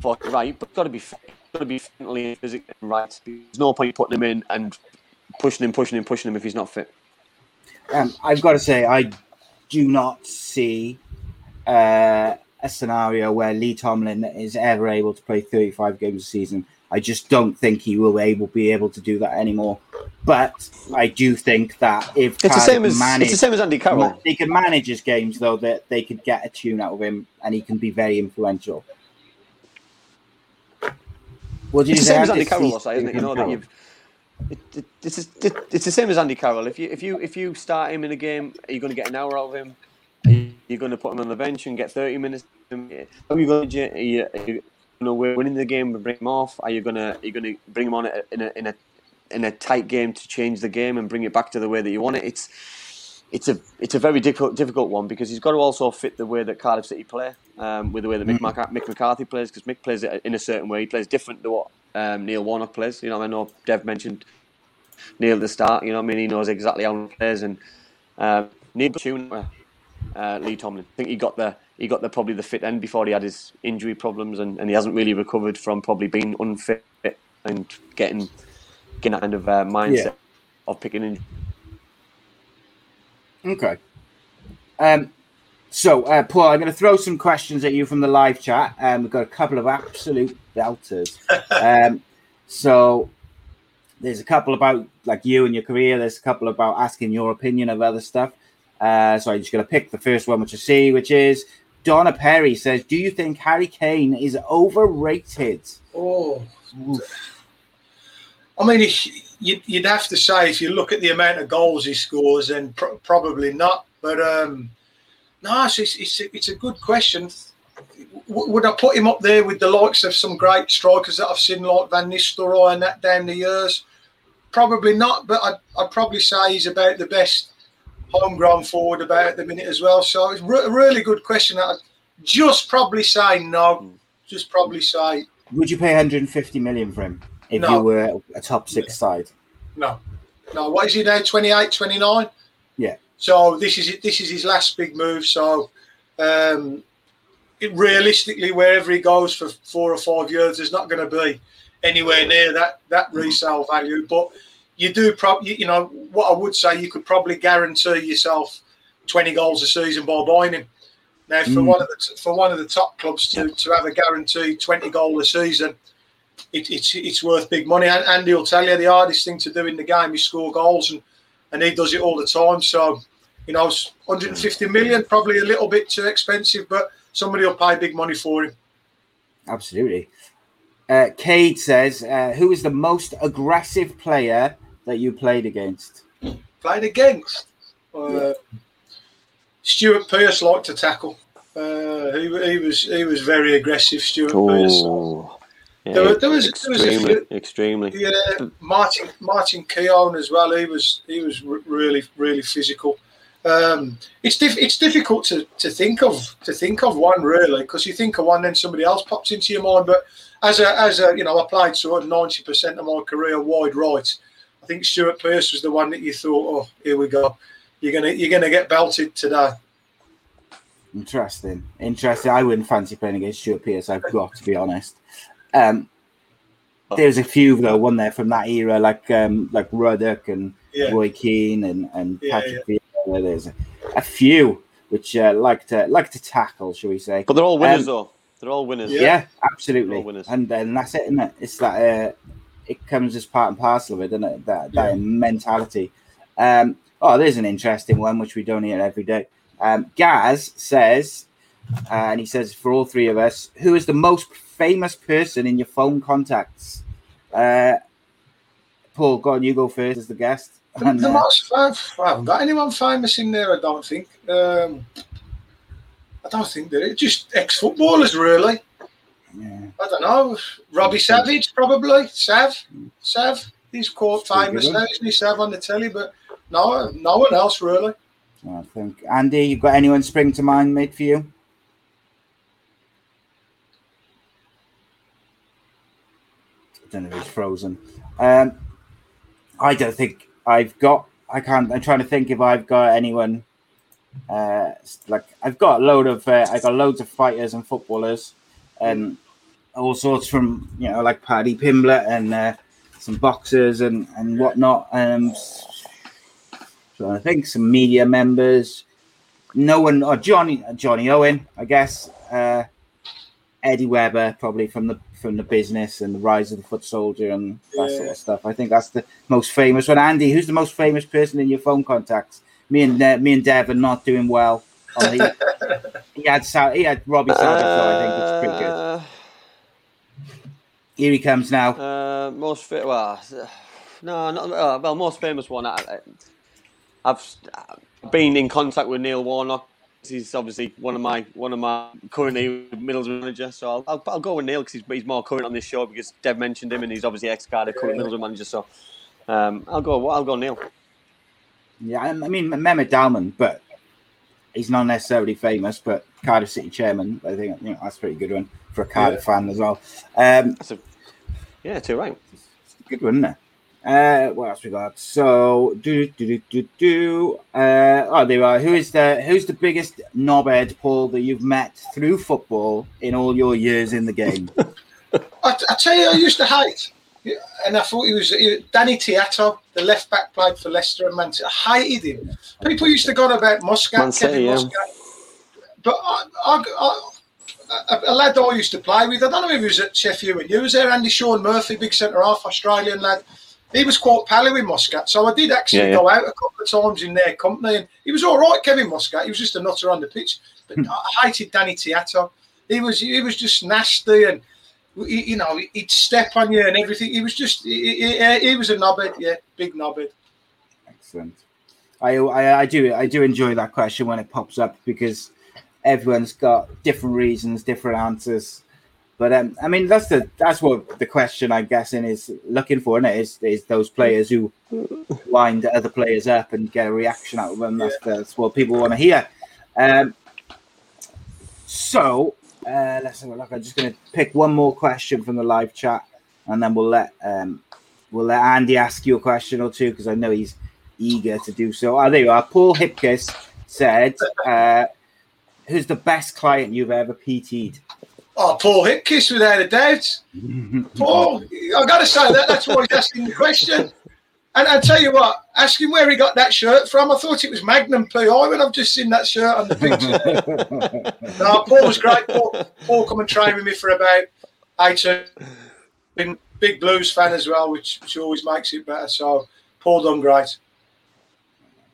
for right, but got to be got to be and physically right. There's no point putting him in and pushing him, pushing him, pushing him if he's not fit. Um, I've got to say, I do not see uh, a scenario where Lee Tomlin is ever able to play 35 games a season. I just don't think he will able be able to do that anymore. But I do think that if It's the same as manage, it's the same as Andy Carroll. they can manage his games though that they could get a tune out of him and he can be very influential. What did It's you the say? same as Andy Carroll, say, isn't it? You know that you've. It, it, it's, it, it's the same as Andy Carroll. If you if you if you start him in a game, are you going to get an hour out of him? Are you, you're going to put him on the bench and get thirty minutes. Are you going to are you, are you know we're winning the game we bring him off? Are you going to are you to bring him on in a in a in a tight game to change the game and bring it back to the way that you want it? It's it's a it's a very difficult difficult one because he's got to also fit the way that Cardiff City play um, with the way that Mick, Maca- Mick McCarthy plays because Mick plays it in a certain way. He plays different to what um, Neil Warnock plays. You know, I know Dev mentioned Neil at the start. You know, what I mean, he knows exactly how he plays, and uh, Neil Tune, uh, Lee Tomlin. I think he got the he got the probably the fit end before he had his injury problems, and, and he hasn't really recovered from probably being unfit and getting getting that kind of uh, mindset Yeah. of picking in. Okay. Um, so, uh, Paul, I'm going to throw some questions at you from the live chat. Um, we've got a couple of absolute belters. um, so, there's a couple about like you and your career. There's a couple about asking your opinion of other stuff. Uh, so, I'm just going to pick the first one, which I see, which is Donna Perry says, "Do you think Harry Kane is overrated?" Oh, I mean, you'd have to say if you look at the amount of goals he scores, then pr- probably not. But um, no, it's, it's, it's a good question. W- would I put him up there with the likes of some great strikers that I've seen, like Van Nistelrooy and that down the years? Probably not, but I'd, I'd probably say he's about the best homegrown forward about at the minute as well. So it's re- a really good question. I'd just probably say no. Just probably say Would you pay 150 million for him if No. you were a top six side? No, no. What is he now? 28, 29? Yeah. So this is it. This is his last big move. So, um, it, realistically, wherever he goes for four or five years, there's not going to be anywhere near that that resale value. But you do, prob- you, know, what I would say, you could probably guarantee yourself 20 goals a season by buying him. Now, for Mm. one of the for one of the top clubs to, to have a guaranteed 20 goal a season, it, it's it's worth big money. And Andy will tell you the hardest thing to do in the game is score goals, and and he does it all the time. So, you know, it's 150 million probably a little bit too expensive, but somebody will pay big money for him. Absolutely. Uh, Cade says, uh, "Who is the most aggressive player that you played against?" Played against uh, Stuart Pearce liked to tackle. Uh, he, he was he was very aggressive. Stuart Pearce. Oh, Yeah, There, there was there was a extremely, few, extremely. yeah, Martin Martin Keown as well. He was he was r- really really physical. Um, it's diff- it's difficult to, to think of to think of one really because you think of one then somebody else pops into your mind. But as a as a you know I played sort of ninety percent of my career wide right. I think Stuart Pearce was the one that you thought, oh, here we go, you're gonna you're gonna get belted today. Interesting. Interesting. I wouldn't fancy playing against Stuart Pearce, I've got to be honest. Um, there's a few though, one there from that era, like um, like Ruddock and Yeah. Roy Keane and, and Yeah, Patrick Vieira. There's a, a few which uh, like to like to tackle, shall we say? But they're all winners, Um, though. They're all winners. Yeah, absolutely. All winners. And then that's it, isn't it? It's that uh, it comes as part and parcel of it, doesn't it? That that mentality. Um, oh, there's an interesting one which we don't hear every day. Um, Gaz says, uh, and he says for all three of us, who is the most famous person in your phone contacts? Uh, Paul, go on, you go first as the guest. The, And, the uh, most, I haven't got anyone famous in there. I don't think. Um, I don't think that it just ex-footballers really. Yeah. I don't know. Robbie Savage probably. Sav, Sav. He's quite famous now, isn't he? Sav on the telly, but no, no one else really. I think Andy, you've got anyone spring to mind, made for you? I don't know if he's frozen. Um, I don't think I've got. I can't. I'm trying to think if I've got anyone. Uh, like I've got a load of. Uh, I got loads of fighters and footballers, and all sorts from you know like Paddy Pimblett and uh, some boxers and and whatnot. Um, so I think some media members. No one or Johnny Johnny Owen, I guess. Uh, Eddie Weber, probably from the from the business and the rise of the foot soldier and that sort of stuff. I think that's the most famous one. Andy, who's the most famous person in your phone contacts? Me and uh, me and Dev are not doing well. On the, he had Sa- he had Robbie Savage, so I think it's pretty good. Uh, Here he comes now. Uh, most fit. Well, no, not uh, well. Most famous one. I, I, I've been in contact with Neil Warnock. He's obviously one of my one of my currently Middlesbrough manager. So I'll, I'll, I'll go with Neil because he's, he's more current on this show because Dev mentioned him and he's obviously ex Cardiff current Middlesbrough manager. So um, I'll go. I'll go Neil. Yeah, I I mean Mehmet Dalman, but he's not necessarily famous. But Cardiff City chairman, I think you know that's a pretty good one for a Cardiff fan as well. Um, That's a yeah, too right. good one, isn't it? Uh, what else we got? So do do do do do. Uh, oh, there you are. Who is the who's the biggest knobhead, Paul, that you've met through football in all your years in the game? I, I tell you, I used to hate, and I thought he was he, Danny Tiatto, the left back, played for Leicester and Man City. I hated him. People used to go on about Muscat, Man City, Kevin yeah. Muscat, but I, I, I, a, a lad I used to play with, I don't know if he was at Sheffield when you was there, Andy Shaun Murphy, big centre half, Australian lad. He was quite pally with Muscat, so I did actually Yeah, yeah. go out a couple of times in their company, and he was all right, Kevin Muscat. He was just a nutter on the pitch, but hmm. I hated Danny Tiatto. He was he was just nasty and you know, he'd step on you and everything. He was just, he, he, he was a knobhead, yeah, big knobhead. Excellent. I, I I do I do enjoy that question when it pops up because everyone's got different reasons, different answers. But um, I mean that's the that's what the question I'm guessing is looking for, and it is is those players who wind other players up and get a reaction out of them. That's, that's what people want to hear. Um, so uh, let's have a look. I'm just going to pick one more question from the live chat, and then we'll let um, we'll let Andy ask you a question or two because I know he's eager to do so. Oh, there you are. Paul Hipkiss said, uh, "Who's the best client you've ever PT'd?" Oh, Paul Hipkiss, without a doubt. Paul, I've got to say that, that's why he's asking the question. And I tell you what, ask him where he got that shirt from. I thought it was Magnum PI when I've just seen that shirt on the picture. no, Paul was great. Paul, Paul come and train with me for about 18. Been big blues fan as well, which, which always makes it better. So Paul done great.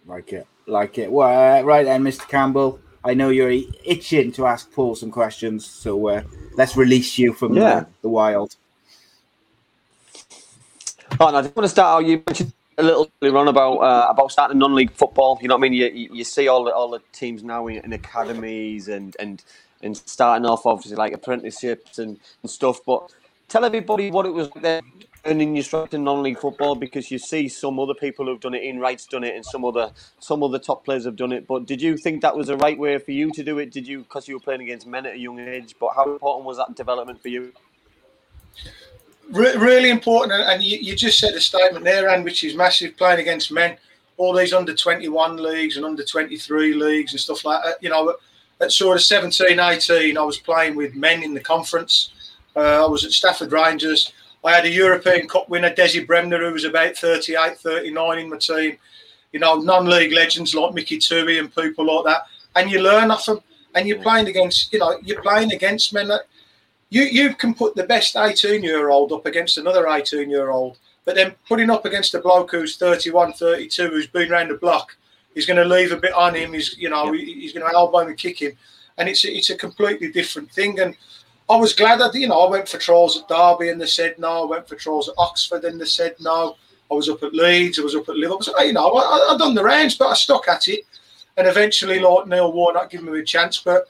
Like it, like it. Well, uh, right then, Mr. Campbell. I know you're itching to ask Paul some questions, so uh, let's release you from Yeah. the, the wild. Oh, and I just want to start out. You mentioned a little run about uh, about starting non-league football. You know what I mean? You, you, see all the, all the teams now in, in academies and, and and starting off obviously like apprenticeships and, and stuff. But tell everybody what it was like earning your stripes in non-league football because you see some other people who've done it. Ian Wright's done it, and some other some other top players have done it. But did you think that was the right way for you to do it? Did you because you were playing against men at a young age? But how important was that development for you? Re- really important, and- you, you just said a statement there, and which is massive. Playing against men, all these under twenty one leagues and under twenty three leagues and stuff like that. You know, at, sort of 17, 18, I was playing with men in the conference. Uh, I was at Stafford Rangers. I had a European Cup winner, Desi Bremner, who was about 38, 39 in my team. You know, non-league legends like Mickey Tui and people like that. And you learn off them. And you're playing against, you know, you're playing against men that you you can put the best 18 year old up against another 18 year old but then putting up against a bloke who's 31 32 who's been around the block he's going to leave a bit on him he's you know he- he's going to elbow him and kick him. And it's a, it's a completely different thing. And I was glad that you know I went for trials at Derby and they said no I went for trials at Oxford and they said no. I was up at Leeds I was up at Liverpool. So, you know I, I done the rounds but I stuck at it. And eventually like Neil Warnock giving me a chance. But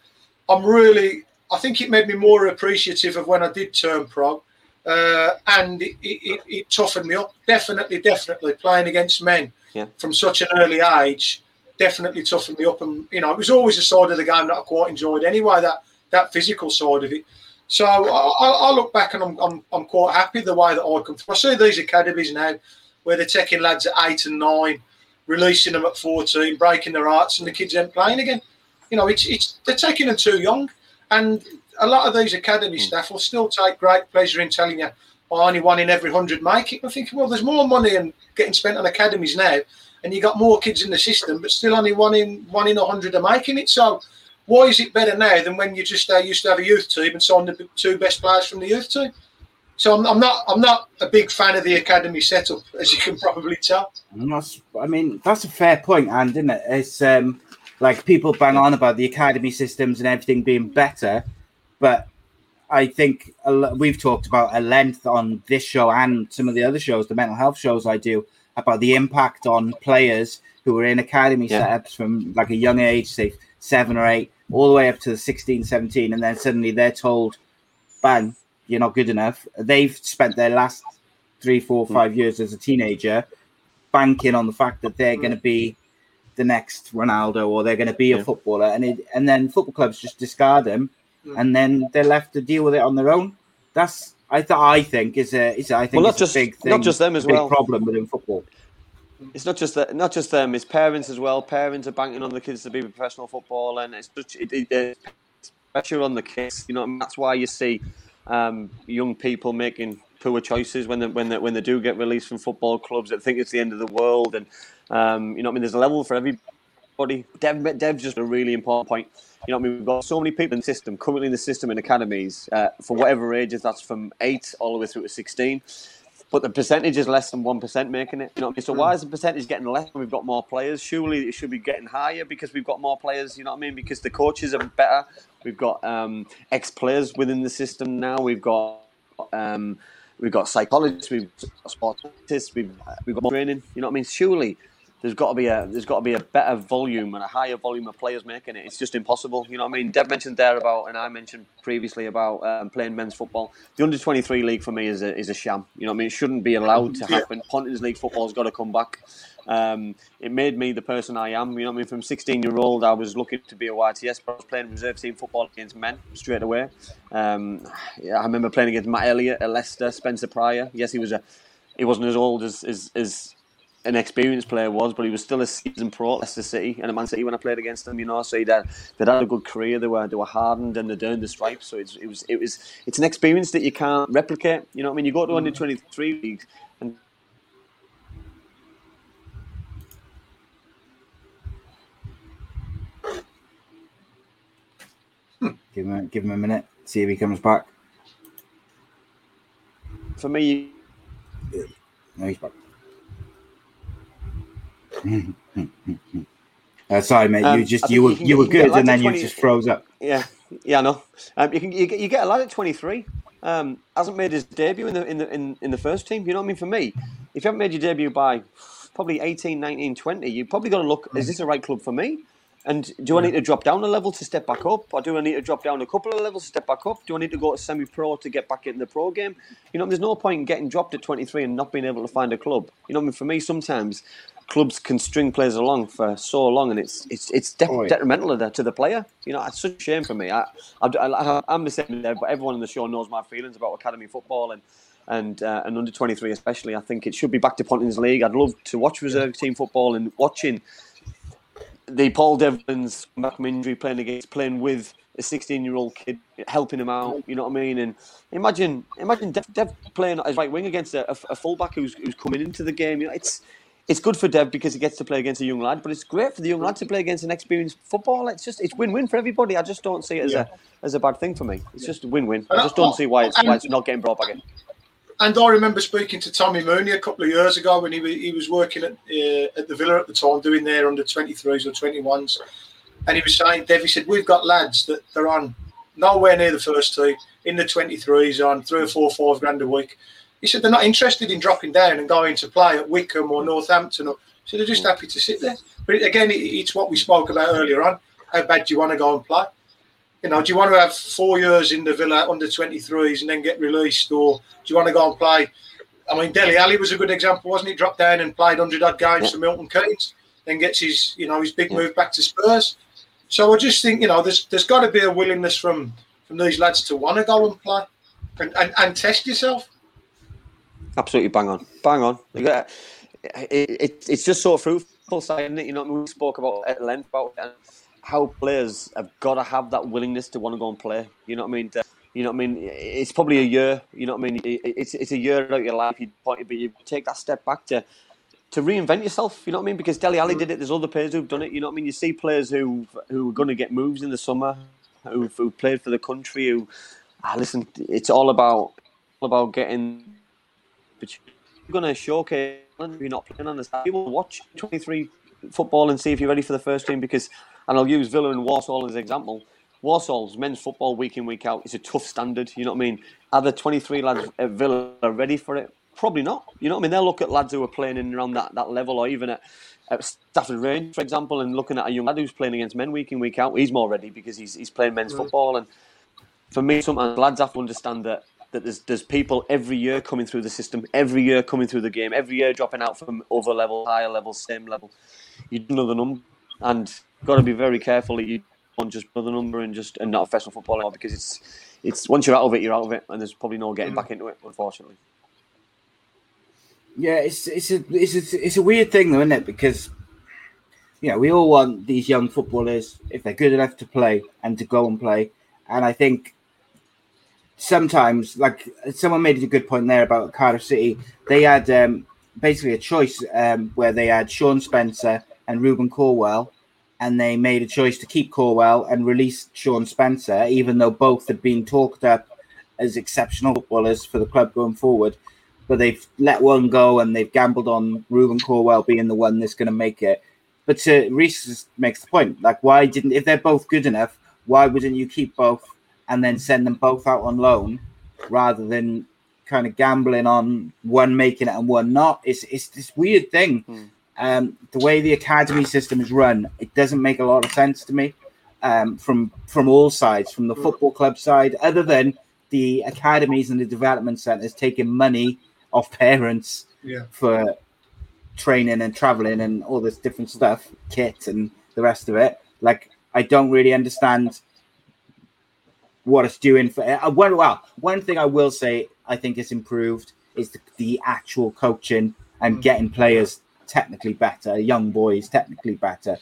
I'm really I think it made me more appreciative of when I did turn pro, uh, and it, it, it toughened me up. Definitely, definitely playing against men Yeah. from such an early age definitely toughened me up. And you know, it was always a side of the game that I quite enjoyed anyway. That that physical side of it. So I, I, look back and I'm, I'm I'm quite happy the way that I come through. I see these academies now where they're taking lads at eight and nine, releasing them at fourteen, breaking their hearts, and the kids ain't playing again. You know, it's it's they're taking them too young. And a lot of these academy staff will still take great pleasure in telling you, oh, only one in every hundred make it. I'm thinking, well, there's more money and getting spent on academies now, and you got more kids in the system, but still only one in one in a hundred are making it. So why is it better now than when you just uh, used to have a youth team and sign the two best players from the youth team? So I'm, I'm not I'm not a big fan of the academy setup, as you can probably tell. I mean, that's a fair point, and isn't it? It's um, like people bang on about the academy systems and everything being better, but I think a we've talked about at length on this show and some of the other shows, the mental health shows I do, about the impact on players who are in academy Yeah. setups from like a young age, say seven or eight, all the way up to the 16, 17, and then suddenly they're told, bang, you're not good enough. They've spent their last three, four, hmm. five years as a teenager banking on the fact that they're going to be the next Ronaldo or they're going to be a Yeah. footballer, and it, and then football clubs just discard them, Mm. and then they're left to deal with it on their own. That's I th- I think is a is I think Well, not it's just- a big thing, not just them as big well. problem within football. It's not just that, not just them. It's parents as well. Parents are banking on the kids to be a professional footballer, and it's such it, it, it's pressure on the kids. You know, what that's why you see um, young people making poor choices when they, when they, when they do get released from football clubs that think it's the end of the world. And um, you know, I mean, there's a level for everybody. Dev, Dev's just a really important point. You know, I mean, we've got so many people in the system currently in the system in academies uh, for whatever ages. That's from eight all the way through to sixteen but the percentage is less than one percent making it. You know, what I mean? so why is the percentage getting less when we've got more players? Surely it should be getting higher because we've got more players. You know what I mean? Because the coaches are better. We've got um, ex players within the system now. We've got um, we've got psychologists. We've got sports scientists. We've uh, we've got training. You know what I mean? Surely. There's got to be a there's got to be a better volume and a higher volume of players making it. It's just impossible. You know what I mean? Dev mentioned there about, and I mentioned previously about um, playing men's football. The under 23 league for me is a, is a sham. You know what I mean? It shouldn't be allowed to happen. Pontins League football's got to come back. Um, it made me the person I am. You know what I mean? From 16 year old, I was looking to be a YTS, but I was playing reserve team football against men straight away. Um, yeah, I remember playing against Matt Elliott at Leicester, Spencer Prior. Yes, he was a he wasn't as old as as, as an experienced player was, but he was still a seasoned pro at Leicester City and a Man City when I played against them. You know, so he'd had, they'd had a good career. They were they were hardened and they'd earned the stripes. So it's, it was it was it's an experience that you can't replicate. You know, what I mean, you go to mm. under twenty three leagues and Give him a, give him a minute, see if he comes back. for me, No, he's back. uh, sorry, mate. Um, you just I you were you can you were you good, and then you just froze up. Yeah, yeah, I know. Um, you can you, get- you get a lad at twenty three. Um, hasn't made his debut in the in the in, in the first team. You know what I mean? For me, if you haven't made your debut by probably 18, 19, 20, you've probably got to look. Is this the right club for me? And do I need to drop down a level to step back up, or do I need to drop down a couple of levels to step back up? Do I need to go to semi-pro to get back in the pro game? You know, there's no point in getting dropped at 23 and not being able to find a club. You know, what I mean, for me, sometimes clubs can string players along for so long, and it's it's it's de- Oh, yeah. detrimental to the, to the player. You know, it's such a shame for me. I, I, I I'm the same there, but everyone on the show knows my feelings about academy football and. And uh, and under twenty three especially, I think it should be back to Pontins League. I'd love to watch reserve team football and watching the Paul Devlins back from injury, playing against, playing with a 16-year-old kid, helping him out. You know what I mean? And imagine, imagine Dev, Dev playing as right wing against a, a, a fullback who's, who's coming into the game. You know, it's it's good for Dev because he gets to play against a young lad, but it's great for the young lad to play against an experienced footballer. It's just it's win-win for everybody. I just don't see it as a as a bad thing for me. It's just a win-win. I just don't see why it's why it's not getting brought back in. And I remember speaking to Tommy Mooney a couple of years ago when he was, he was working at uh, at the Villa at the time, doing their under 23s or 21s. And he was saying, Dev, he said, we've got lads that they're on nowhere near the first team, in the 23s, on three or four, five grand a week. He said they're not interested in dropping down and going to play at Wycombe or Northampton. Or, so they're just hmm. happy to sit there. But again, it, it's what we spoke about earlier on. How bad do you want to go and play? You know, do you want to have four years in the Villa under 23s and then get released, or do you want to go and play? I mean, Dele Alli was a good example, wasn't he? Dropped down and played 100 odd games for Milton Keynes, then gets his, you know, his big move back to Spurs. So I just think, you know, there's there's got to be a willingness from from these lads to want to go and play and, and, and test yourself. Absolutely bang on, bang on. It, it, it's just so fruitful, isn't it? You know, what I mean? we spoke about at length about how players have got to have that willingness to want to go and play. You know what I mean? You know what I mean? It's probably a year. You know what I mean? It- It's it's a year out of your life. You point, but you take that step back to to reinvent yourself. You know what I mean? Because Dele Alli did it. There's other players who've done it. You know what I mean? You see players who who are going to get moves in the summer, who who played for the country. Who ah, listen, it's all about all about getting. But you're going to showcase. You're not playing on the side. People watch 23 football and see if you're ready for the first team. Because, and I'll use Villa and Walsall as an example. Walsall's men's football week in week out is a tough standard. You know what I mean? Are the 23 lads at Villa ready for it? Probably not. You know what I mean? They'll look at lads who are playing in around that, that level, or even at, at Stafford Range, for example, and looking at a young lad who's playing against men week in week out. He's more ready because he's he's playing men's mm. football. And for me, sometimes lads have to understand that that there's there's people every year coming through the system, every year coming through the game, every year dropping out from other level, higher level, same level. You do another number, and got to be very careful that you don't just another number and just and not a professional football anymore because it's it's once you're out of it, you're out of it, and there's probably no getting back into it, unfortunately. Yeah, it's it's a it's a, it's a weird thing though, isn't it? Because you know we all want these young footballers if they're good enough to play and to go and play, and I think sometimes like someone made a good point there about Cardiff City. They had um, basically a choice um, where they had Sean Spencer and Rubin Colwill, and they made a choice to keep Colwill and release Sean Spencer, even though both had been talked up as exceptional footballers for the club going forward. But they've let one go and they've gambled on Rubin Colwill being the one that's going to make it. But to Reese makes the point, like why didn't if they're both good enough, why wouldn't you keep both and then send them both out on loan rather than kind of gambling on one making it and one not? It's it's this weird thing. Um, the way the academy system is run, it doesn't make a lot of sense to me. Um, from from all sides, from the football club side, other than the academies and the development centers taking money off parents Yeah. for training and traveling and all this different stuff, kit and the rest of it. Like, I don't really understand what it's doing for. Uh, one, well, one thing I will say I think is improved is the, the actual coaching and getting players technically better, young boys technically better.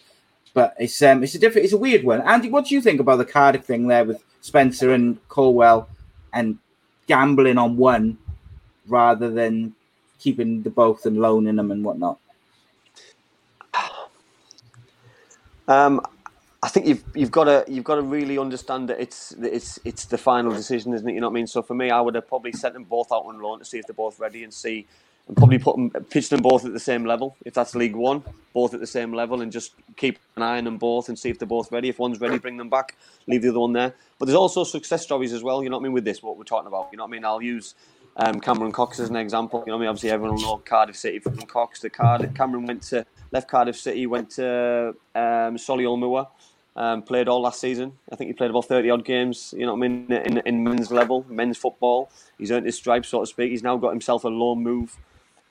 But it's um, it's a different, it's a weird one. Andy, what do you think about the Cardiff thing there with Spencer and Colwill and gambling on one rather than keeping the both and loaning them and whatnot? Um, I think you've you've got to you've got to really understand that it's it's it's the final decision, isn't it? You know what I mean. So for me, I would have probably sent them both out on loan to see if they're both ready and see, and probably put them pitch them both at the same level. If that's League One, both at the same level, and just keep an eye on them both and see if they're both ready. If one's ready, bring them back. Leave the other one there. But there's also success stories as well. You know what I mean with this what we're talking about. You know what I mean. I'll use Um, Cameron Coxe as an example. You know, I mean, obviously everyone will know Cardiff City from Coxe. The Cardiff, Cameron went to left Cardiff City, went to um, Solihull Moor, um, played all last season. I think he played about thirty odd games. You know what I mean in, in men's level, men's football. He's earned his stripes, so to speak. He's now got himself a loan move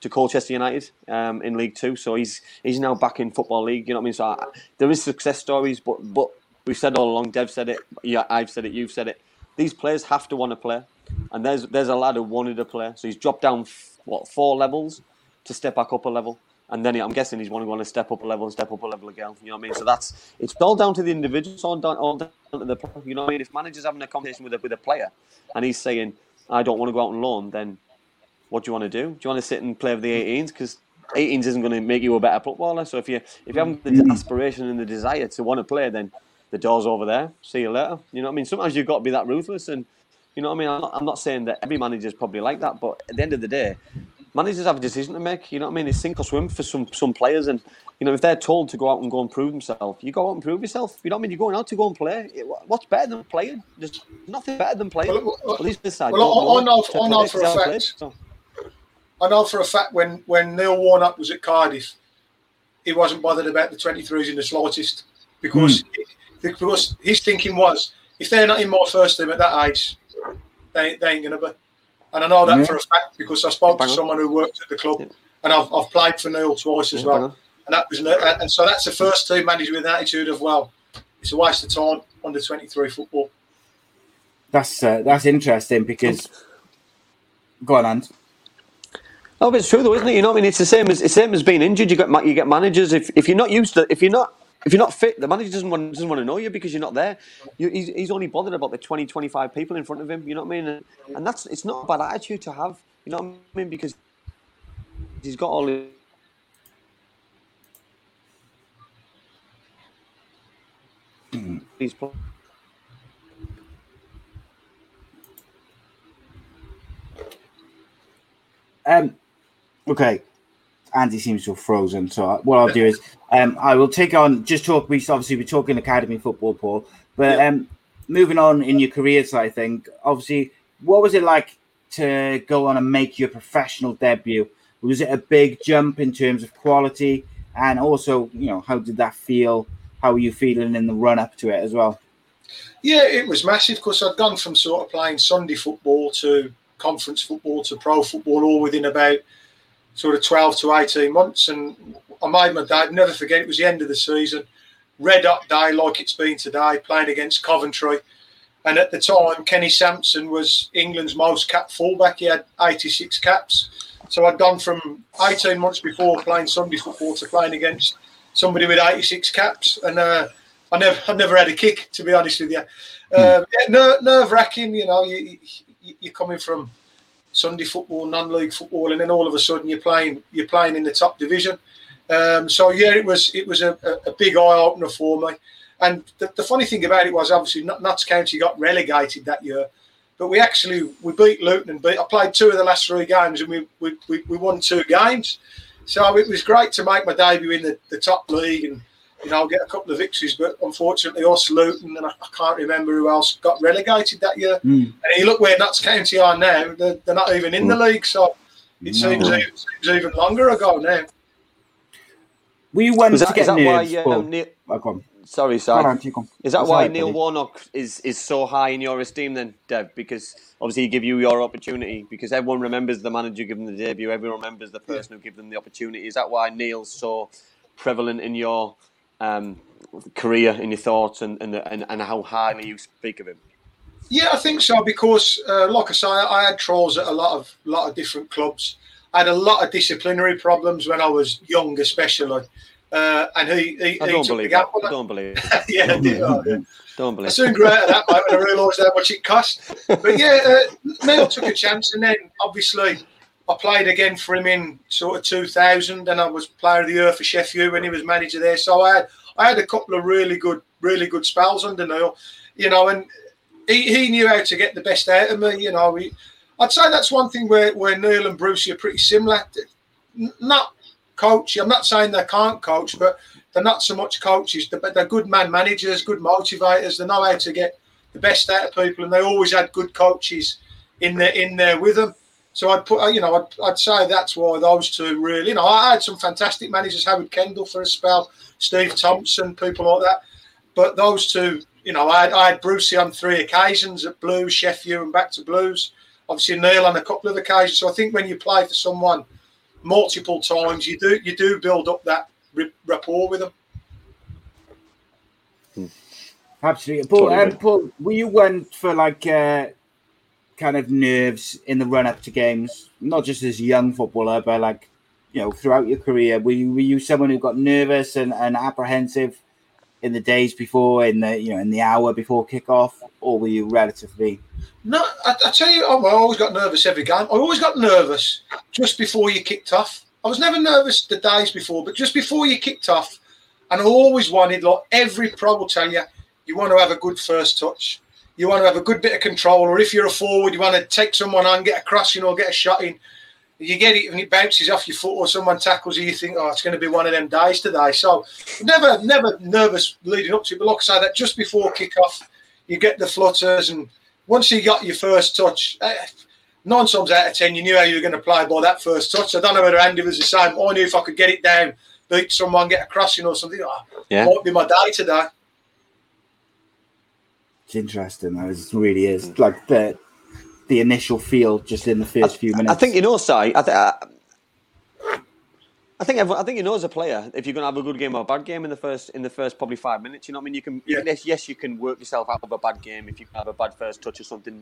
to Colchester United um, in League Two. So he's he's now back in Football League. You know what I mean? So I, there is success stories, but but we've said all along. Dev said it. Yeah, I've said it. You've said it. These players have to want to play, and there's there's a lad who wanted to play. So he's dropped down f- what four levels to step back up a level. And then I'm guessing he's want to to step up a level and step up a level again. You know what I mean? So that's it's all down to the individual, it's all down, all down to the. You know what I mean? If manager's having a conversation with a, with a player and he's saying, I don't want to go out on loan, then what do you want to do? Do you want to sit and play with the 18s? Because 18s isn't going to make you a better footballer. So if you if you have the mm. aspiration and the desire to want to play, then the door's over there. See you later. You know what I mean? Sometimes you've got to be that ruthless, and you know what I mean. I'm not, I'm not saying that every manager's probably like that, but at the end of the day, managers have a decision to make. You know what I mean? It's sink or swim for some some players, and you know if they're told to go out and go and prove themselves, you go out and prove yourself. You know what I mean? You're going out to go and play. What's better than playing? There's nothing better than playing. Well, well, At least this side. well, don't I- I know- it. I know for a fact- played, so- I know for a fact when, when Neil Warnock was at Cardiff, he wasn't bothered about the 23s in the slightest because hmm. because his thinking was if they're not in my first team at that age, they, they ain't going to be. And I know that Yeah. for a fact because I spoke to someone who worked at the club Yeah. and I've, I've played for Neil twice as well. bang. And that was and and so that's the first team manager with an attitude of well, it's a waste of time under 23 football. That's uh, that's interesting because. Go on, Ant. Oh, but it's true though, isn't it? You know I mean? It's the same as it's the same as being injured. You get ma- you get managers. If if you're not used to if you're not if you're not fit, the manager doesn't want doesn't want to know you because you're not there. You, he's, he's only bothered about the 20, 25 people in front of him. You know what I mean? And, and that's it's not a bad attitude to have. You know what I mean? Because he's got all his these pl- Um, okay. Andy seems to have frozen. So what I'll do is um, I will take on just talk. We obviously we're talking academy football, Paul. But um, moving on in your career side, I think obviously, what was it like to go on and make your professional debut? Was it a big jump in terms of quality, and also, you know, how did that feel? How were you feeling in the run up to it as well? Yeah, it was massive because I'd gone from sort of playing Sunday football to conference football to pro football all within about sort of 12 to 18 months. And I made my dad never forget it was the end of the season, red hot day like it's been today, playing against Coventry. And at the time, Kenny Sansom was England's most capped fullback. He had 86 caps. So I'd gone from 18 months before playing Sunday football to playing against somebody with 86 caps. And uh, I never, I never had a kick, to be honest with you. Um, yeah, ner- nerve wracking, you know. You, you, you're coming from Sunday football, non-league football, and then all of a sudden you're playing, you're playing in the top division. Um, so yeah, it was, it was a, a, big eye opener for me. And the, the funny thing about it was, obviously, Notts County got relegated that year, but we actually we beat Luton and beat. I played two of the last three games, and we we, we, we won two games. So it was great to make my debut in the, the top league and you know get a couple of victories. But unfortunately, us Luton and I, I can't remember who else got relegated that year. And you look where Notts County are now; they're, they're not even in the league. So it seems, No. it seems even longer ago now. We went Is to get is that why? nerves. Um, Paul. Neil, Oh, on. sorry, Go sorry. on, keep. Is that That's why all right, Neil buddy. Warnock is, is so high in your esteem then, Dev? Because obviously he gave you your opportunity. Because everyone remembers the manager giving the debut. Everyone remembers the person who gave them the opportunity. Is that why Neil's so prevalent in your um, career, in your thoughts, and, and, and, and how highly you speak of him? Yeah, I think so because, uh, like I say, I had trials at a lot of lot of different clubs. I had a lot of disciplinary problems when I was young, especially. Uh, and he, he, I he don't believe that. I don't believe it. yeah, I did, oh, yeah. Don't believe I soon grew out of that mate, when I realised how much it cost. But yeah, uh, Neil took a chance, and then obviously I played again for him in sort of 2000, and I was player of the year for Sheffield when he was manager there. So I had I had a couple of really good, really good spells under Neil, you know, and he, he knew how to get the best out of me. You know, he, I'd say that's one thing where, where Neil and Brucey are pretty similar. Not coach. I'm not saying they can't coach, but they're not so much coaches. They're, they're good man managers, good motivators. They know how to get the best out of people, and they always had good coaches in there in there with them. So I'd put, uh, you know, I'd, I'd say that's why those two really. You know, I had some fantastic managers, Howard Kendall for a spell, Steve Thompson, people like that. But those two, you know, I had, I had Brucey on three occasions at Blues, Sheffield, and back to Blues. Obviously Neil on a couple of occasions. So I think when you play for someone multiple times, you do you do build up that rapport with them. Absolutely. Paul, Totally um. Paul, were you one for like uh, kind of nerves in the run up to games? Not just as a young footballer, but like, you know, throughout your career, were you, were you someone who got nervous and, and apprehensive in the days before, in the, you know, in the hour before kickoff, or were you relatively? No, I, I tell you, oh, I always got nervous every game. I always got nervous just before you kicked off. I was never nervous the days before, but just before you kicked off, and I always wanted, like every pro will tell you, you want to have a good first touch. You want to have a good bit of control, or if you're a forward, you want to take someone on, get a crossing or get a shot in. You get it and it bounces off your foot, or someone tackles you. You think, oh, it's going to be one of them days today. So, never, never nervous leading up to it. But like I say, that just before kick-off, you get the flutters, and once you got your first touch, eh, nine times out of ten, you knew how you were going to play by that first touch. I don't know whether Andy was the same. I knew if I could get it down, beat someone, get a crossing or something, oh, Yeah. might be my day today. It's interesting. That is, really is mm. like the the initial feel just in the first few minutes. I think you know, Si. I, th- I, I think everyone, I think you know as a player if you're going to have a good game or a bad game in the first in the first probably five minutes. You know what I mean? You can Yeah. yes, yes, you can work yourself out of a bad game if you have a bad first touch or something.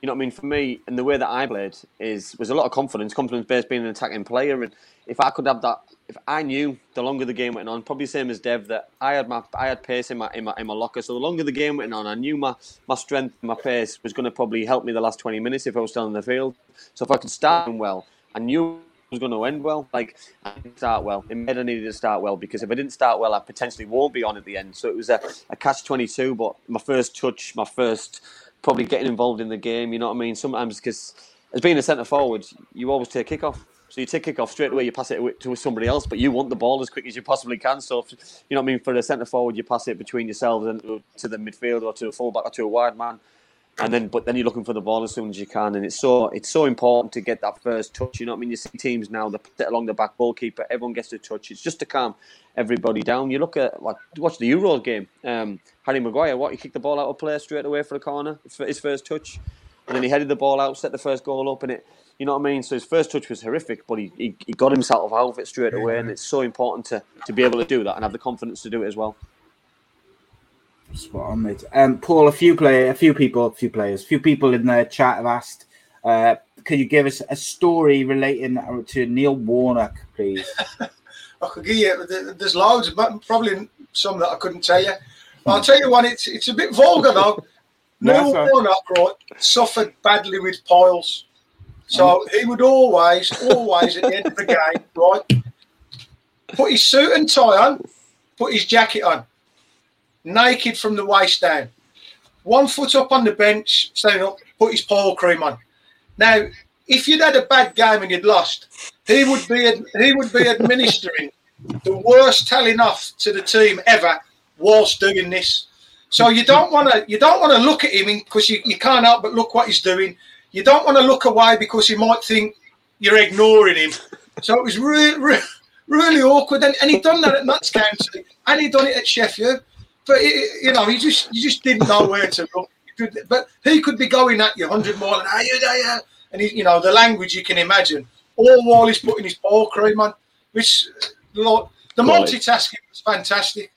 You know what I mean? For me, and the way that I played is was a lot of confidence, confidence based being an attacking player. And if I could have that, if I knew the longer the game went on, probably same as Dev, that I had my I had pace in my in my, in my locker. So the longer the game went on, I knew my my strength, my pace was going to probably help me the last twenty minutes if I was still in the field. So if I could start well, I knew it was going to end well. Like I didn't start well. It made I needed to start well because if I didn't start well, I potentially won't be on at the end. So it was a, a catch twenty two. But my first touch, my first probably getting involved in the game. You know what I mean? Sometimes because as being a centre forward, you always take kick off. So you take kick off straight away, you pass it to somebody else, but you want the ball as quick as you possibly can. So if, you know what I mean? For the centre forward, you pass it between yourselves and to the midfield or to a fullback or to a wide man and then but then you're looking for the ball as soon as you can, and it's so it's so important to get that first touch. You know what I mean? You see teams now that along the back goalkeeper, everyone gets a touch. It's just to calm everybody down. You look at what watch the Euro game. Um, Harry Maguire, what he kicked the ball out of play straight away for the corner, for his first touch, and then he headed the ball out, set the first goal up, and it. You know what I mean? So his first touch was horrific, but he, he, he got himself out of it straight away, and it's so important to, to be able to do that and have the confidence to do it as well. Spot on, mate. Um, Paul, a few play, a few people, a few players, a few people in the chat have asked, uh, could you give us a story relating to Neil Warnock, please? I could give you. There's loads, but probably some that I couldn't tell you. I'll tell you one. It's it's a bit vulgar though. No, Neil that's. Warnock, right, suffered badly with piles, so oh. he would always, always at the end of the game, right, put his suit and tie on, put his jacket on, naked from the waist down, one foot up on the bench, standing up, put his pile cream on. Now, if you'd had a bad game and you'd lost, he would be he would be administering the worst telling off to the team ever whilst doing this. So you don't want to you don't want to look at him because you, you can't help but look what he's doing. You don't want to look away because you might think you're ignoring him. So it was really really, really awkward. And, and he'd done that at Notts County and he'd done it at Sheffield. But it, you know, he just you just didn't know where to look. But he could be going at you hundred more and are you there? And he, you know the language you can imagine. All while he's putting his ball cream on, which the multitasking was fantastic.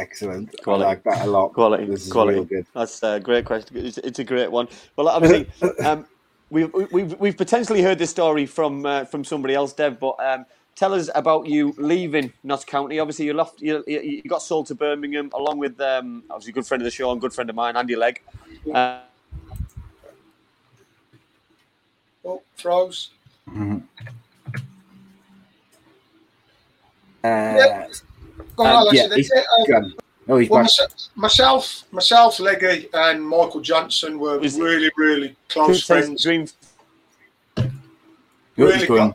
Excellent. Quality. I like that a lot. Quality, This is quality. real good. That's a great question. It's, it's a great one. Well, obviously, um, we've, we've we've potentially heard this story from uh, from somebody else, Dev. But um, tell us about you leaving Notts County. Obviously, you left. You, you, you got sold to Birmingham along with um, obviously a good friend of the show and good friend of mine, Andy Legg. Uh, Oh, throws. Uh, Go on, Alex. yeah, That's he's it. Um, gone. Oh, he's well, myself, myself, Leggy, and Michael Johnson were Was- really, really close friends. Dream. Good, really he's gone.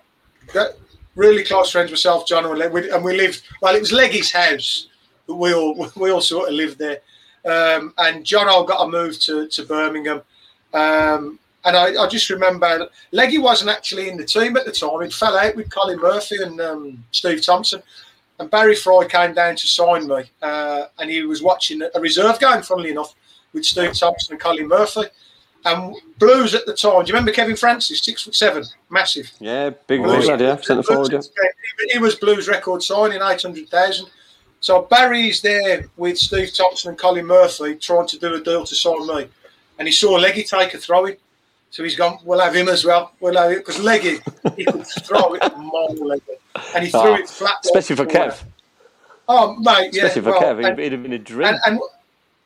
Yeah, really close friends myself, John, and we, and we lived. Well, it was Leggy's house. But we all we all sort of lived there. Um, and John, I got a move to to Birmingham, um, And I, I just remember Leggy wasn't actually in the team at the time. He fell out with Colin Murphy and um, Steve Thompson. And Barry Fry came down to sign me. Uh, and he was watching a reserve game, funnily enough, with Steve Thompson and Colin Murphy. And Blues at the time, do you remember Kevin Francis, six foot seven, massive? Yeah, big Blues- lad, yeah, centre forward. Yeah. He- He was Blues record signing, 800,000. So Barry's there with Steve Thompson and Colin Murphy trying to do a deal to sign me. And he saw Leggy take a throw in. So he's gone, we'll have him as well. We'll have it. Because Leggy, he could throw it more Leggy. And he ah, threw Oh, it flat. especially for. Kev. Oh, mate, yeah. Especially for well, Kev, and- it'd, have been a dream. and, and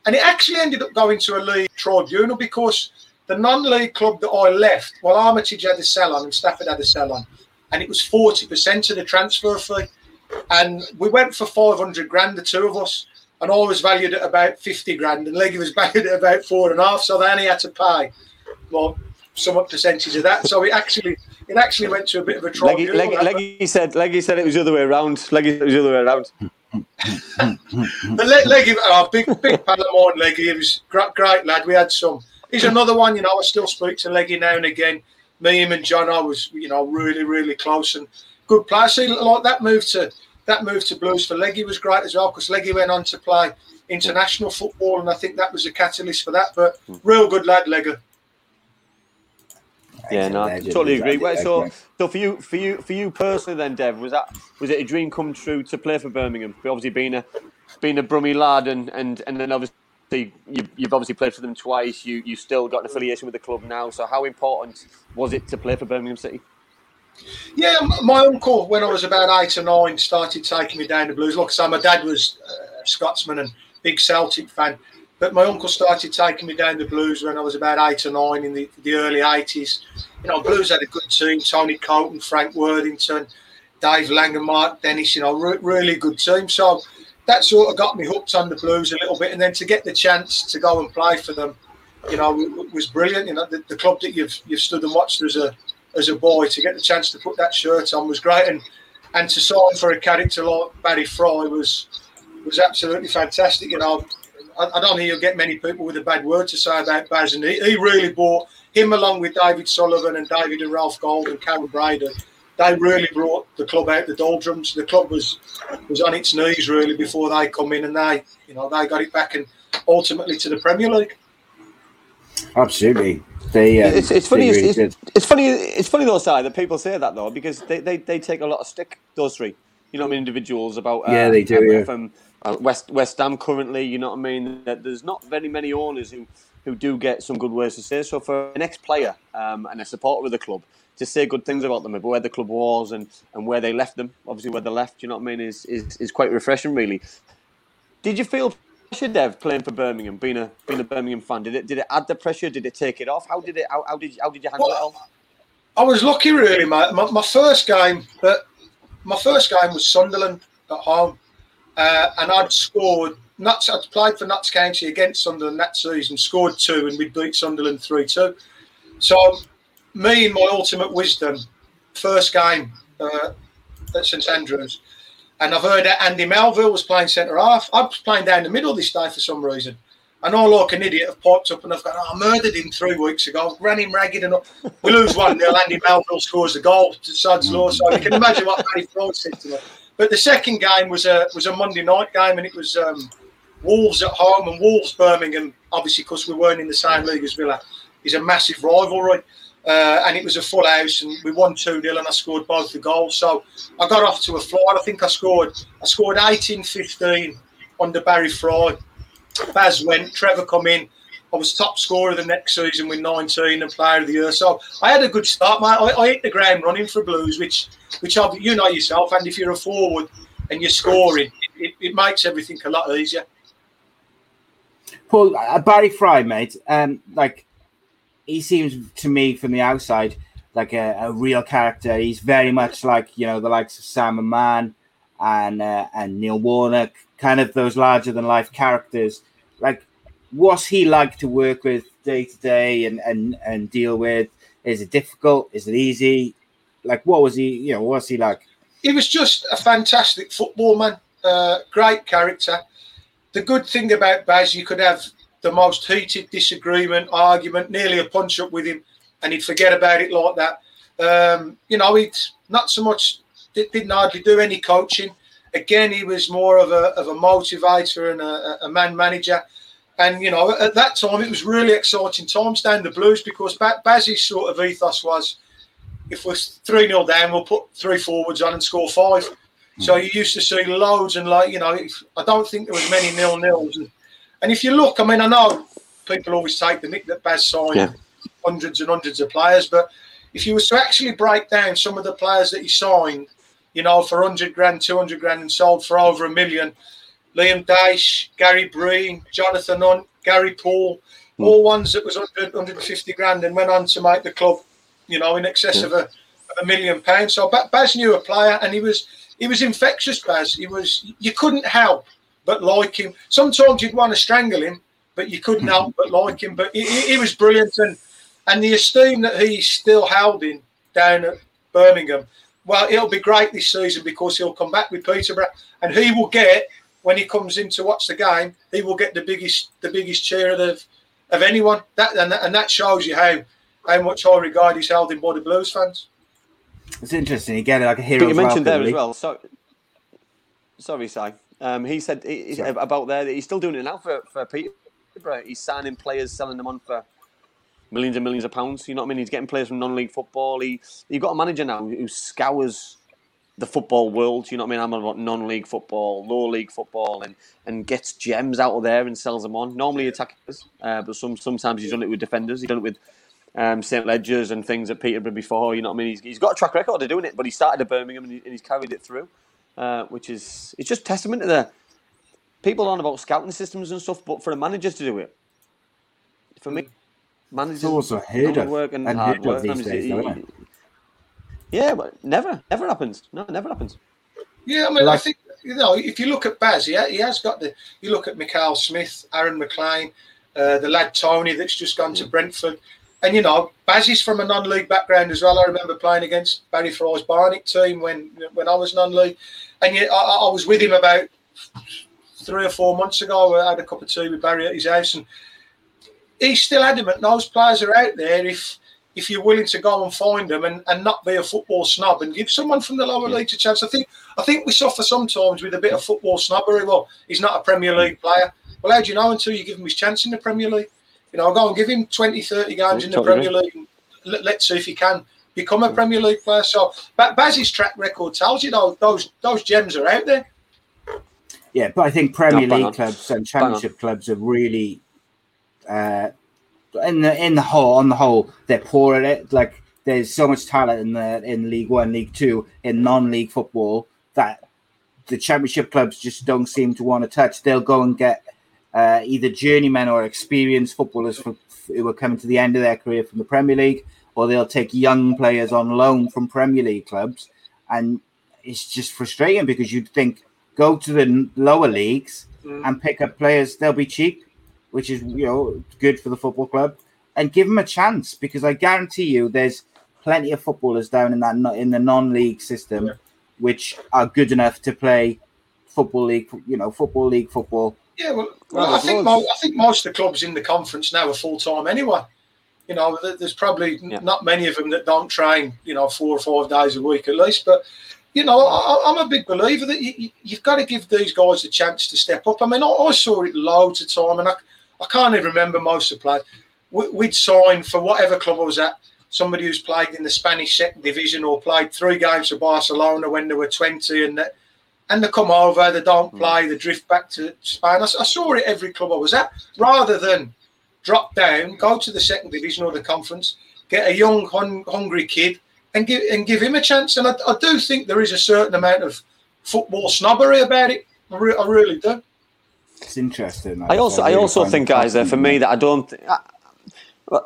and it actually ended up going to a league tribunal because the non-league club that I left, well, Armitage had a sell on and Stafford had a sell on, and it was forty percent of the transfer fee, and we went for five hundred grand, the two of us, and I was valued at about fifty grand, and Leggy was valued at about four and a half, so they only had to pay, well, some up percentage of that. So it actually it actually went to a bit of a Leggy. Leggy, Leggy said, Leggy said it was the other way around. Leggy said it was the other way around. But Le- Leggy, oh, big big pal of mine, Leggy. He was great, great lad. We had some. He's another one, you know. I still speak to Leggy now and again. Me, him, and John, I was, you know, really, really close and good player. See, like that move to that move to Blues for Leggy was great as well because Leggy went on to play international football, and I think that was a catalyst for that. But real good lad, Leggy. Yeah, no, I totally agree. Well, so, so for you, for you, for you personally, then, Dev, was that was it a dream come true to play for Birmingham? Obviously, being a being a Brummie lad, and and and then obviously you, you've obviously played for them twice. You you still got an affiliation with the club now. So how important was it to play for Birmingham City? Yeah, my uncle, when I was about eight or nine, started taking me down the blues. Like I say, my dad was uh, a Scotsman and big Celtic fan, but my uncle started taking me down the blues when I was about eight or nine in the, the early 80s. You know, Blues had a good team Tony Coton, Frank Worthington, Dave Lang, and Mark Dennis, you know, re- really good team. So that sort of got me hooked on the Blues a little bit. And then to get the chance to go and play for them, you know, was brilliant. You know, the, the club that you've you've stood and watched as a as a boy to get the chance to put that shirt on was great, and and to sign for a character like Barry Fry was was absolutely fantastic. You know, I, I don't think you'll get many people with a bad word to say about Baz, and he, he really brought him along with David Sullivan and David and Ralph Gold and Karren Brady. They really brought the club out the doldrums. The club was was on its knees really before they come in, and they you know they got it back and ultimately to the Premier League. Absolutely. They, um, it's, it's funny. really it's, did. it's, it's funny. It's funny though, Si, that people say that though because they, they, they take a lot of stick. Those three, you know, what I mean, individuals about uh, Yeah, they do, um, yeah. From uh, West West Ham currently, you know what I mean. That there's not very many owners who who do get some good words to say. So for an ex-player um, and a supporter of the club to say good things about them, about where the club was and, and where they left them, obviously where they left, you know what I mean, is is, is quite refreshing, really. Did you feel pressure, Dev, playing for Birmingham, being a being a Birmingham fan? Did it did it add the pressure? Did it take it off? How did it? How, how did you, how did you handle it all? I was lucky, really, mate. My, my first game, but my first game was Sunderland at home, uh, and I'd scored. Nuts, I'd played for Notts County against Sunderland that season, scored two, and we beat Sunderland three two. So, me and my ultimate wisdom, first game uh, at St Andrews, and I've heard that Andy Melville was playing centre half. I was playing down the middle this day for some reason. And all like an idiot have popped up and I've gone, oh, I murdered him three weeks ago, ran him ragged and we lose 1 nil. Andy Melville scores the goal to Law. So you can imagine what Barry Fry said to me. But the second game was a was a Monday night game and it was um, Wolves at home and Wolves Birmingham, obviously because we weren't in the same league as Villa, is a massive rivalry. Uh, and it was a full house, and we won 2 0, and I scored both the goals. So I got off to a fly. I think I scored I scored 18 15 under Barry Fry. Baz went, Trevor come in. I was top scorer the next season with 19 and player of the year. So I had a good start, mate. I, I hit the ground running for Blues, which which I, you know yourself. And if you're a forward and you're scoring, it, it makes everything a lot easier. Paul uh, Barry Fry, mate. Um, like he seems to me from the outside like a, a real character. He's very much like you know the likes of Sam Hammam and uh, and Neil Warnock, kind of those larger than life characters. Like, what's he like to work with day to day and and and deal with? Is it difficult? Is it easy? Like, what was he? You know, what's he like? he was just a fantastic football man, uh, great character. The good thing about Baz, you could have the most heated disagreement, argument, nearly a punch up with him, and he'd forget about it like that. Um, you know, he'd not so much did, didn't hardly do any coaching. Again, he was more of a of a motivator and a, a man manager. And you know, at that time, it was really exciting times down the Blues because ba- Bazzy's sort of ethos was, if we're three 0 down, we'll put three forwards on and score five. Hmm. So you used to see loads and like you know, if, I don't think there was many nil nils. And, and if you look, I mean, I know people always take the nick that Baz signed Yeah. hundreds and hundreds of players, but if you was to actually break down some of the players that he signed, you know, for 100 grand, 200 grand, and sold for over a million, Liam Daish, Gary Breen, Jonathan Hunt, Gary Poole, hmm. all ones that was 100, 150 grand and went on to make the club, you know, in excess of, a, of a million pounds. So Baz knew a player and he was he was infectious, Baz. He was you couldn't help but like him. Sometimes you'd want to strangle him, but you couldn't hmm. help but like him. But he, he he was brilliant and and the esteem that he's still held in down at Birmingham. Well, it'll be great this season because he'll come back with Peterborough, and he will get when he comes in to watch the game, he will get the biggest the biggest cheer of of anyone. That and, that and that shows you how how much high regard he's held in by the Blues fans. It's interesting. You get it like a hero. But you mentioned there as well. So, sorry, Si. Um, he said he, he- about there that he's still doing it now for for Peterborough. He's signing players, selling them on for millions and millions of pounds. You know what I mean? He's getting players from non-league football. He you've got a manager now who scours the football world. You know what I mean? I'm on about non-league football, low league football, and and gets gems out of there and sells them on. Normally attackers, uh, but some sometimes he's done it with defenders. He's done it with um, St Ledgers and things at Peterborough before. You know what I mean? He's, he's got a track record of doing it, but he started at Birmingham and, he, and he's carried it through, uh, which is it's just testament to the people on about scouting systems and stuff. But for a manager to do it, for me, managers It's also heard of work and and hard work. these days, it- though? Yeah, but never, never happens. No, it never happens. Yeah, I mean, I think you know if you look at Baz, he, he has got the. You look at Mackail-Smith, Aaron McLean, uh, the lad Toney that's just gone to Brentford, and you know Baz is from a non-league background as well. I remember playing against Barry Fry's Barnet team when when I was non-league, and yet I, I I was with him about three or four months ago. I had a cup of tea with Barry at his house, and he's still adamant those players are out there if if you're willing to go and find them and, and not be a football snob and give someone from the lower leagues a chance. I think I think we suffer sometimes with a bit of football snobbery. Well, he's not a Premier League player. Well, how do you know until you give him his chance in the Premier League? You know, go and give him 20, 30 games in the Premier League. And let, let's see if he can become a Premier League player. So, but Baz's track record tells you those those, those gems are out there. Yeah, but I think Premier No, League on. clubs and Championship clubs are really, uh, in the in the whole on the whole they're poor at it. Like there's so much talent in the in League One, League Two, in non-league football that the Championship clubs just don't seem to want to touch. They'll go and get uh, either journeymen or experienced footballers for, who are coming to the end of their career from the Premier League, or they'll take young players on loan from Premier League clubs, and it's just frustrating because you'd think go to the lower leagues and pick up players. They'll be cheap, which is you know good for the football club, and give them a chance because I guarantee you there's plenty of footballers down in that in the non-league system which are good enough to play football league, you know, football league football. Yeah, well, Well, well I think mo- loads. I think most of the clubs in the conference now are full time anyway. You know, there's probably Yeah. not many of them that don't train. You know, four or five days a week at least. But you know, I, I'm a big believer that you, you- you've got to give these guys a chance to step up. I mean, I, I saw it loads of time, and I, I can't even remember most of the players. We, we'd sign for whatever club I was at. Somebody who's played in the Spanish second division or played three games for Barcelona when they were 20, and that and they come over, they don't hmm. play, they drift back to Spain. I, I saw it every club I was at. Rather than drop down, go to the second division or the conference, get a young, hun- hungry kid, and give and give him a chance. And I, I do think there is a certain amount of football snobbery about it. I, re- I really do. It's interesting. I also, I really also think, guys, uh, for me, that I don't. Th- I,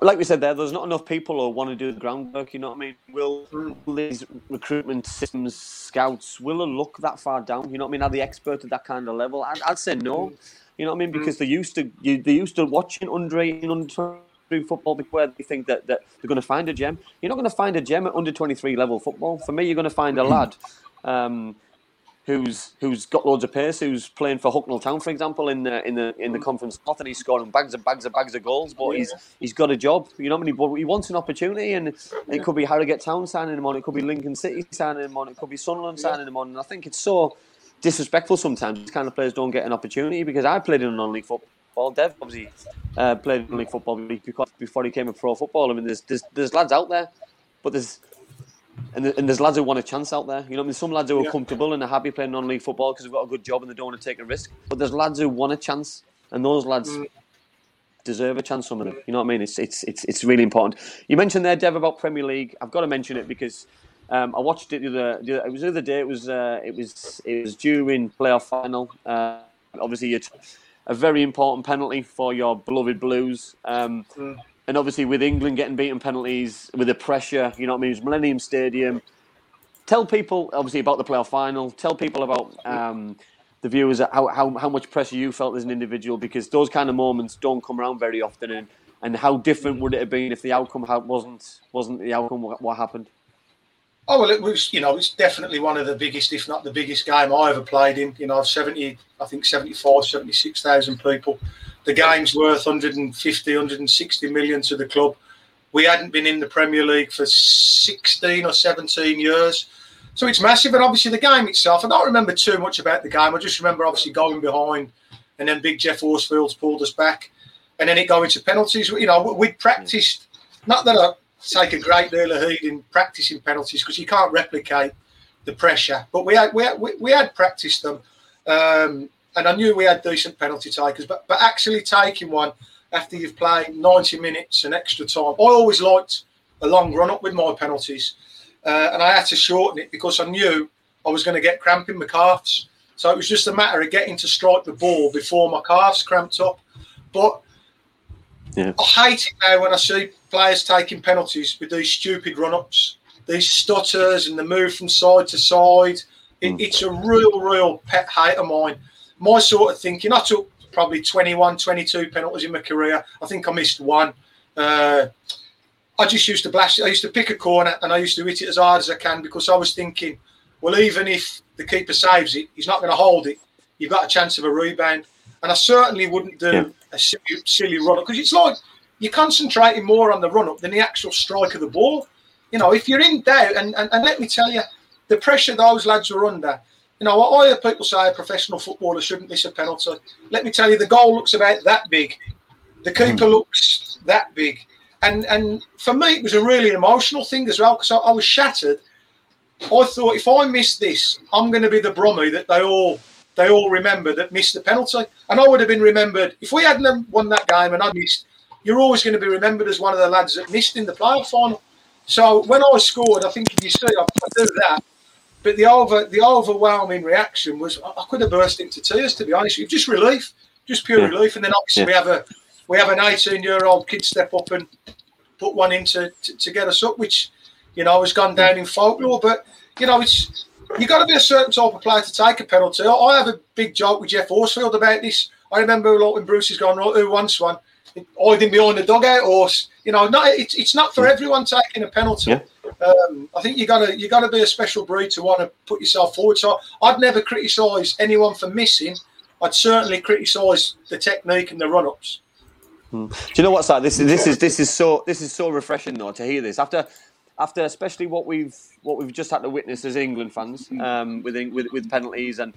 like we said there, there's not enough people who want to do the groundwork. You know what I mean? Will these recruitment systems, scouts, will they look that far down? You know what I mean? Are they expert at that kind of level? I'd, I'd say no. You know what I mean? Because they used to, you, they used to watching under 18, under 23 football before they think that, that they're going to find a gem. You're not going to find a gem at under 23 level football. For me, you're going to find a lad. Um, who's who's got loads of pace, who's playing for Hucknall Town, for example, in the in the in the conference north, and he's scoring bags and bags and bags of goals. But he's he's got a job, you know. what I mean, but he wants an opportunity, and it could be Harrogate Town signing him on, it could be Lincoln City signing him on, it could be Sunderland signing him on. And I think it's so disrespectful sometimes. These kind of players don't get an opportunity because I played in non-league football. Dev obviously uh, played in non-league football because before he came a pro footballer. I mean, there's, there's there's lads out there, but there's and, and there's lads who want a chance out there. You know, I mean, some lads who are Yeah. comfortable and are happy playing non-league football because they've got a good job and they don't want to take a risk. But there's lads who want a chance, and those lads deserve a chance. Some of them, you know what I mean? It's it's it's it's really important. You mentioned there, Dev, about Premier League. I've got to mention it because um, I watched it the other. The, other- it was the other day. It was uh, it was it was during playoff final. Uh, obviously, it's a very important penalty for your beloved Blues. Um, And obviously, with England getting beaten penalties, with the pressure, you know what I mean? It was Millennium Stadium. Tell people, obviously, about the playoff final. Tell people about um, the viewers how, how, how much pressure you felt as an individual because those kind of moments don't come around very often. And, and how different would it have been if the outcome wasn't wasn't the outcome what, what happened? Oh well, it was you know it's definitely one of the biggest, if not the biggest game I ever played in. You know, seventy, I think 75, 76,000 people. The game's worth 150, 160 million to the club. We hadn't been in the Premier League for sixteen or seventeen years, so it's massive. And obviously the game itself, I don't remember too much about the game. I just remember obviously going behind, and then Big Geoff Horsfield's pulled us back, and then it going to penalties. You know, we'd practiced. Not that I take a great deal of heed in practicing penalties because you can't replicate the pressure. But we had we had, we, we had practiced them, um, and I knew we had decent penalty takers. But but actually taking one after you've played ninety minutes and extra time, I always liked a long run up with my penalties, uh, and I had to shorten it because I knew I was going to get cramp in my calves. So it was just a matter of getting to strike the ball before my calves cramped up. But Yeah. I hate it now when I see players taking penalties with these stupid run ups, these stutters and the move from side to side. It, It's a real, real pet hate of mine. My sort of thinking, I took probably 21, 22 penalties in my career. I think I missed one. Uh, I just used to blast it. I used to pick a corner and I used to hit it as hard as I can because I was thinking, well, even if the keeper saves it, he's not going to hold it. You've got a chance of a rebound. And I certainly wouldn't do Yeah. a silly, silly run up because it's like you're concentrating more on the run up than the actual strike of the ball. You know, if you're in doubt, and, and, and let me tell you, the pressure those lads were under. You know, I hear people say a professional footballer shouldn't miss a penalty. Let me tell you, the goal looks about that big. The keeper hmm. looks that big. And and for me, it was a really emotional thing as well because I, I was shattered. I thought if I miss this, I'm going to be the Brummy that they all they all remember that missed the penalty. And I would have been remembered if we hadn't won that game and I missed. You're always going to be remembered as one of the lads that missed in the playoff final. So when I scored, I think if you see, I, I do that. But the over the overwhelming reaction was I, could have burst into tears to be honest. with you. Just relief, just pure Yeah. relief. And then obviously Yeah. we have a we have an 18 year old kid step up and put one in to, to, to get us up, which you know has gone down in folklore. But you know it's you got to be a certain type of player to take a penalty. I, have a big joke with Geoff Horsfield about this. I remember like when Bruce has gone, right, who wants one? Hiding behind the dugout, or you know, not it's, it's not for everyone taking a penalty. Yeah. Um, I think you gotta you gotta be a special breed to want to put yourself forward. So I'd never criticise anyone for missing. I'd certainly criticise the technique and the run ups. Do you know what's that? This is this is this is so this is so refreshing though to hear this after after especially what we've what we've just had to witness as England fans um, with, with with penalties and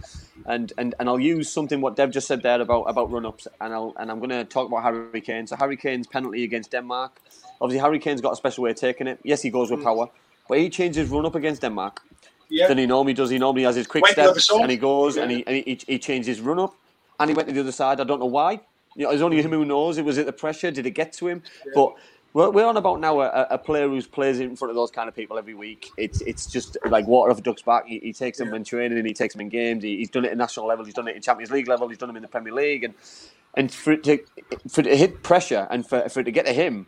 and and and I'll use something what Dev just said there about about run ups and I'll and I'm going to talk about Harry Kane. So Harry Kane's penalty against Denmark. Obviously Harry Kane's got a special way of taking it. Yes, he goes with power, but he changed his run up against Denmark Yeah. than he normally does. He normally has his quick steps and he goes and he and he, he changed his run up and he went to the other side. I don't know why. You know, there's only him who knows. It was it the pressure? Did it get to him? But we're, we're on about now a, a player who plays in front of those kind of people every week. It's it's just like water off a duck's back. He, he takes them in training and he takes them in games. He, he's done it at national level. He's done it in Champions League level. He's done it in the Premier League. And and for it to for it to hit pressure and for, for it to get to him,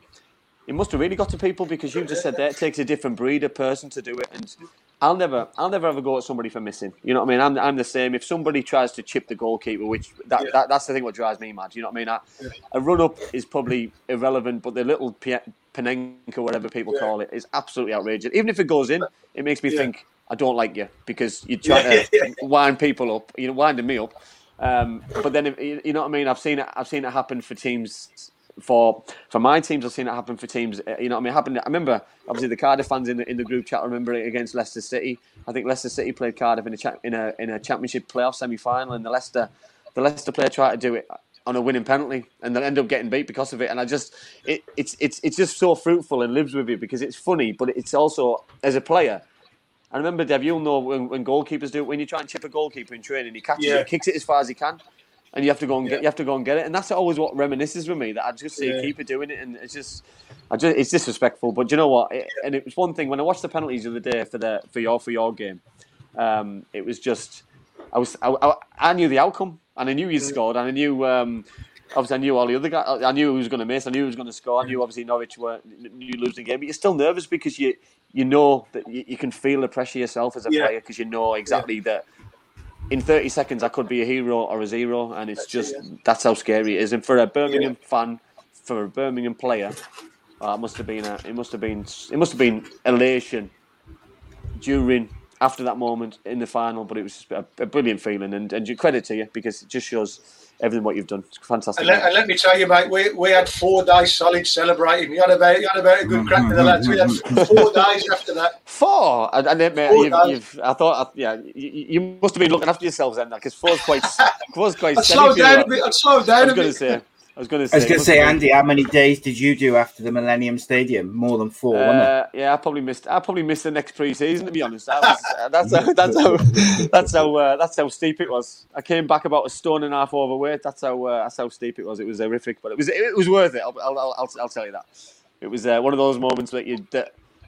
it must have really got to people because you just said that it takes a different breed of person to do it. And I'll never, I'll never ever go at somebody for missing. You know what I mean? I'm, I'm the same. If somebody tries to chip the goalkeeper, which that, Yeah. that that's the thing what drives me mad. You know what I mean? A run up is probably irrelevant, but the little P- Panenka, whatever people Yeah. call it, is absolutely outrageous. Even if it goes in, it makes me Yeah. think, I don't like you because you're trying to wind people up. You're winding me up. Um, but then, if, you you know what I mean. I've seen it. I've seen it happen for teams. For for my teams, I've seen it happen for teams. uh, You know what I mean. It happened. I remember obviously the Cardiff fans in the in the group chat. Remember it against Leicester City. I think Leicester City played Cardiff in a cha- in a in a championship playoff semi final, and the Leicester the Leicester player tried to do it on a winning penalty, and they end up getting beat because of it. And I just it, it's it's it's just so fruitful and lives with you because it's funny, but it's also as a player. I remember, Dev, you'll know when, when goalkeepers do it. When you try and chip a goalkeeper in training, he catches Yeah. it, kicks it as far as he can, and you have to go and Yeah. get you have to go and get it. And that's always what reminisces with me. That I just see a keeper doing it, and it's just, I just it's disrespectful. But do you know what? It, and it was one thing when I watched the penalties the other day for the for your for your game. Um, it was just, I was I, I, I knew the outcome, and I knew you scored, and I knew. Um, Obviously, I knew all the other guys. I knew who was going to miss. I knew who was going to score. I knew obviously Norwich were knew losing the game, but you're still nervous because you you know that you, you can feel the pressure yourself as a Yeah. player because you know exactly that in 30 seconds I could be a hero or a zero, and it's just that's how scary it is. And for a Birmingham fan, for a Birmingham player, uh, it must have been a, it must have been it must have been elation during after that moment in the final. But it was a, a brilliant feeling, and and credit to you because it just shows everything what you've done. It's fantastic. And let, and let me tell you, mate, we, we had four days solid celebrating. You had about you had about a good crack with the lads. We had four days after that. Four, and, and then, mate, Four you've, you've, I thought, yeah, you, you must have been looking after yourselves then, because four's quite, four's quite. I'd slow down a bit. I'd slow I down was a bit. say, I was going to say. I was going to say, Andy, how many days did you do after the Millennium Stadium? More than four, wasn't it? Uh, yeah, I probably missed. I probably missed the next pre-season. To be honest, was, uh, that's how, that's how that's how uh, that's how steep it was. I came back about a stone and a half overweight. That's how uh, that's how steep it was. It was horrific, but it was it was worth it. I'll I'll, I'll, I'll, tell you that. It was uh, one of those moments that you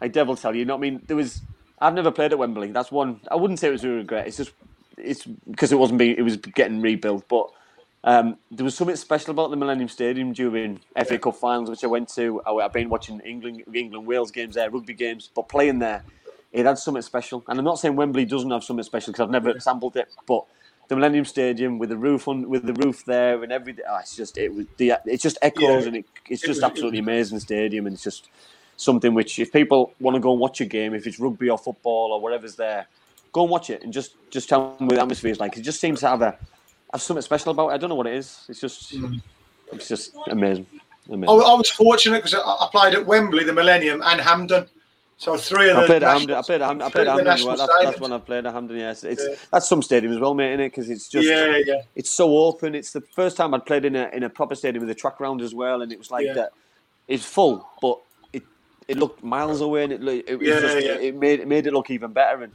I devil tell you. You know I mean? There was. I've never played at Wembley. That's one. I wouldn't say it was a regret. It's just it's because it wasn't being. It was getting rebuilt, but. Um, there was something special about the Millennium Stadium during FA Cup finals, which I went to. I, I've been watching England, England, Wales games there, rugby games, but playing there, it had something special. And I'm not saying Wembley doesn't have something special because I've never sampled it, but the Millennium Stadium with the roof on, with the roof there and everything, oh, it's just it was the it just echoes Yeah. and it, it's It just was- absolutely amazing stadium, and it's just something which if people want to go and watch a game, if it's rugby or football or whatever's there, go and watch it and just just tell them what the atmosphere is like. It just seems to have a have something special about it. I don't know what it is. It's just hmm. it's just amazing. amazing. I, I was fortunate because I, played at Wembley, the Millennium, and Hampden. So three of the I played at national- I played at Hampden. I played at of the Hampden. as national well. That's, that's when I played at Hampden. Yes, it's Yeah. that's some stadium as well, mate. In it because it's just Yeah, yeah. it's so open. It's the first time I'd played in a in a proper stadium with a track round as well, and it was like Yeah. that. It's full, but it it looked miles away, and it lo- it Yeah, just, yeah. it made it made it look even better. And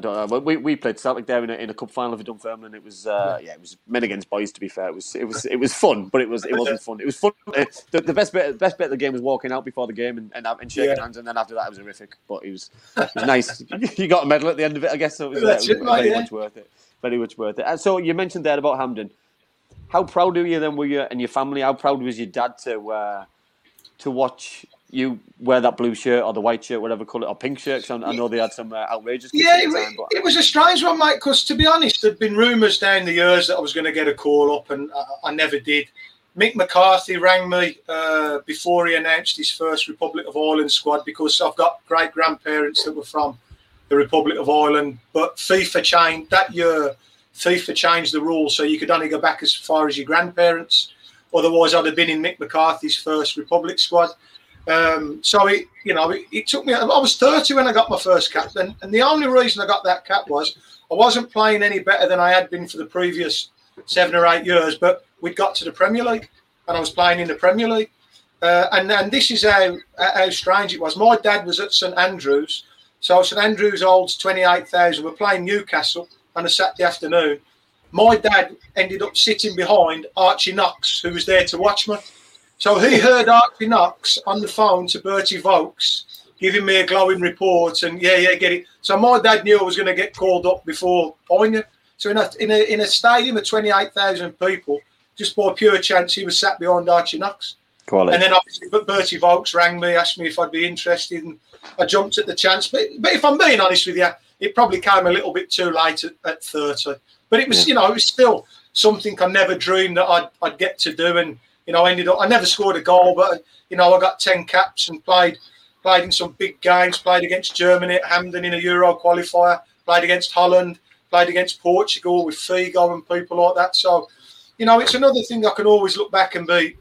I don't know. We, we played Celtic there in a, in a cup final for Dunfermline. It was uh, yeah, it was men against boys. To be fair, it was it was it was fun, but it was it wasn't fun. It was fun. Uh, The, the best bit best bit of the game was walking out before the game and, and, and shaking Yeah. hands, and then after that it was horrific. But it was it was nice. you got a medal at the end of it, I guess. So it was, uh, That's it was mate, very yeah. much worth it. Very much worth it. And so you mentioned there about Hampden. How proud were you then? Were you and your family? How proud was your dad to uh, to watch you wear that blue shirt or the white shirt, whatever colour, or pink shirt? 'Cause I know they had some uh, outrageous. Yeah, it, time, but it was a strange one, mate. Because to be honest, there'd been rumours down the years that I was going to get a call up, and I, I never did. Mick McCarthy rang me uh, before he announced his first Republic of Ireland squad because I've got great grandparents that were from the Republic of Ireland. But FIFA changed that year. FIFA changed the rules so you could only go back as far as your grandparents. Otherwise, I'd have been in Mick McCarthy's first Republic squad. Um, so it, you know, it, it took me. I was 30 when I got my first cap, and, and the only reason I got that cap was I wasn't playing any better than I had been for the previous seven or eight years. But we'd got to the Premier League, and I was playing in the Premier League. Uh, and and this is how how strange it was. My dad was at St Andrews, so St Andrews holds 28,000. We're playing Newcastle on a Saturday afternoon. My dad ended up sitting behind Archie Knox, who was there to watch me. So he heard Archie Knox on the phone to Berti Vogts, giving me a glowing report, and yeah, yeah, get it. So my dad knew I was going to get called up before I knew. So in a in a in a stadium of twenty eight thousand people, just by pure chance, he was sat behind Archie Knox. quality. And then obviously, but Berti Vogts rang me, asked me if I'd be interested, and I jumped at the chance. But, but if I'm being honest with you, it probably came a little bit too late at, at 30. But it was, you know, it was still something I never dreamed that I'd, I'd get to do. And, you know, I ended up, I never scored a goal, but, you know, I got 10 caps and played played in some big games, played against Germany at Hampden in a Euro qualifier, played against Holland, played against Portugal with Figo and people like that. So, you know, it's another thing I can always look back and be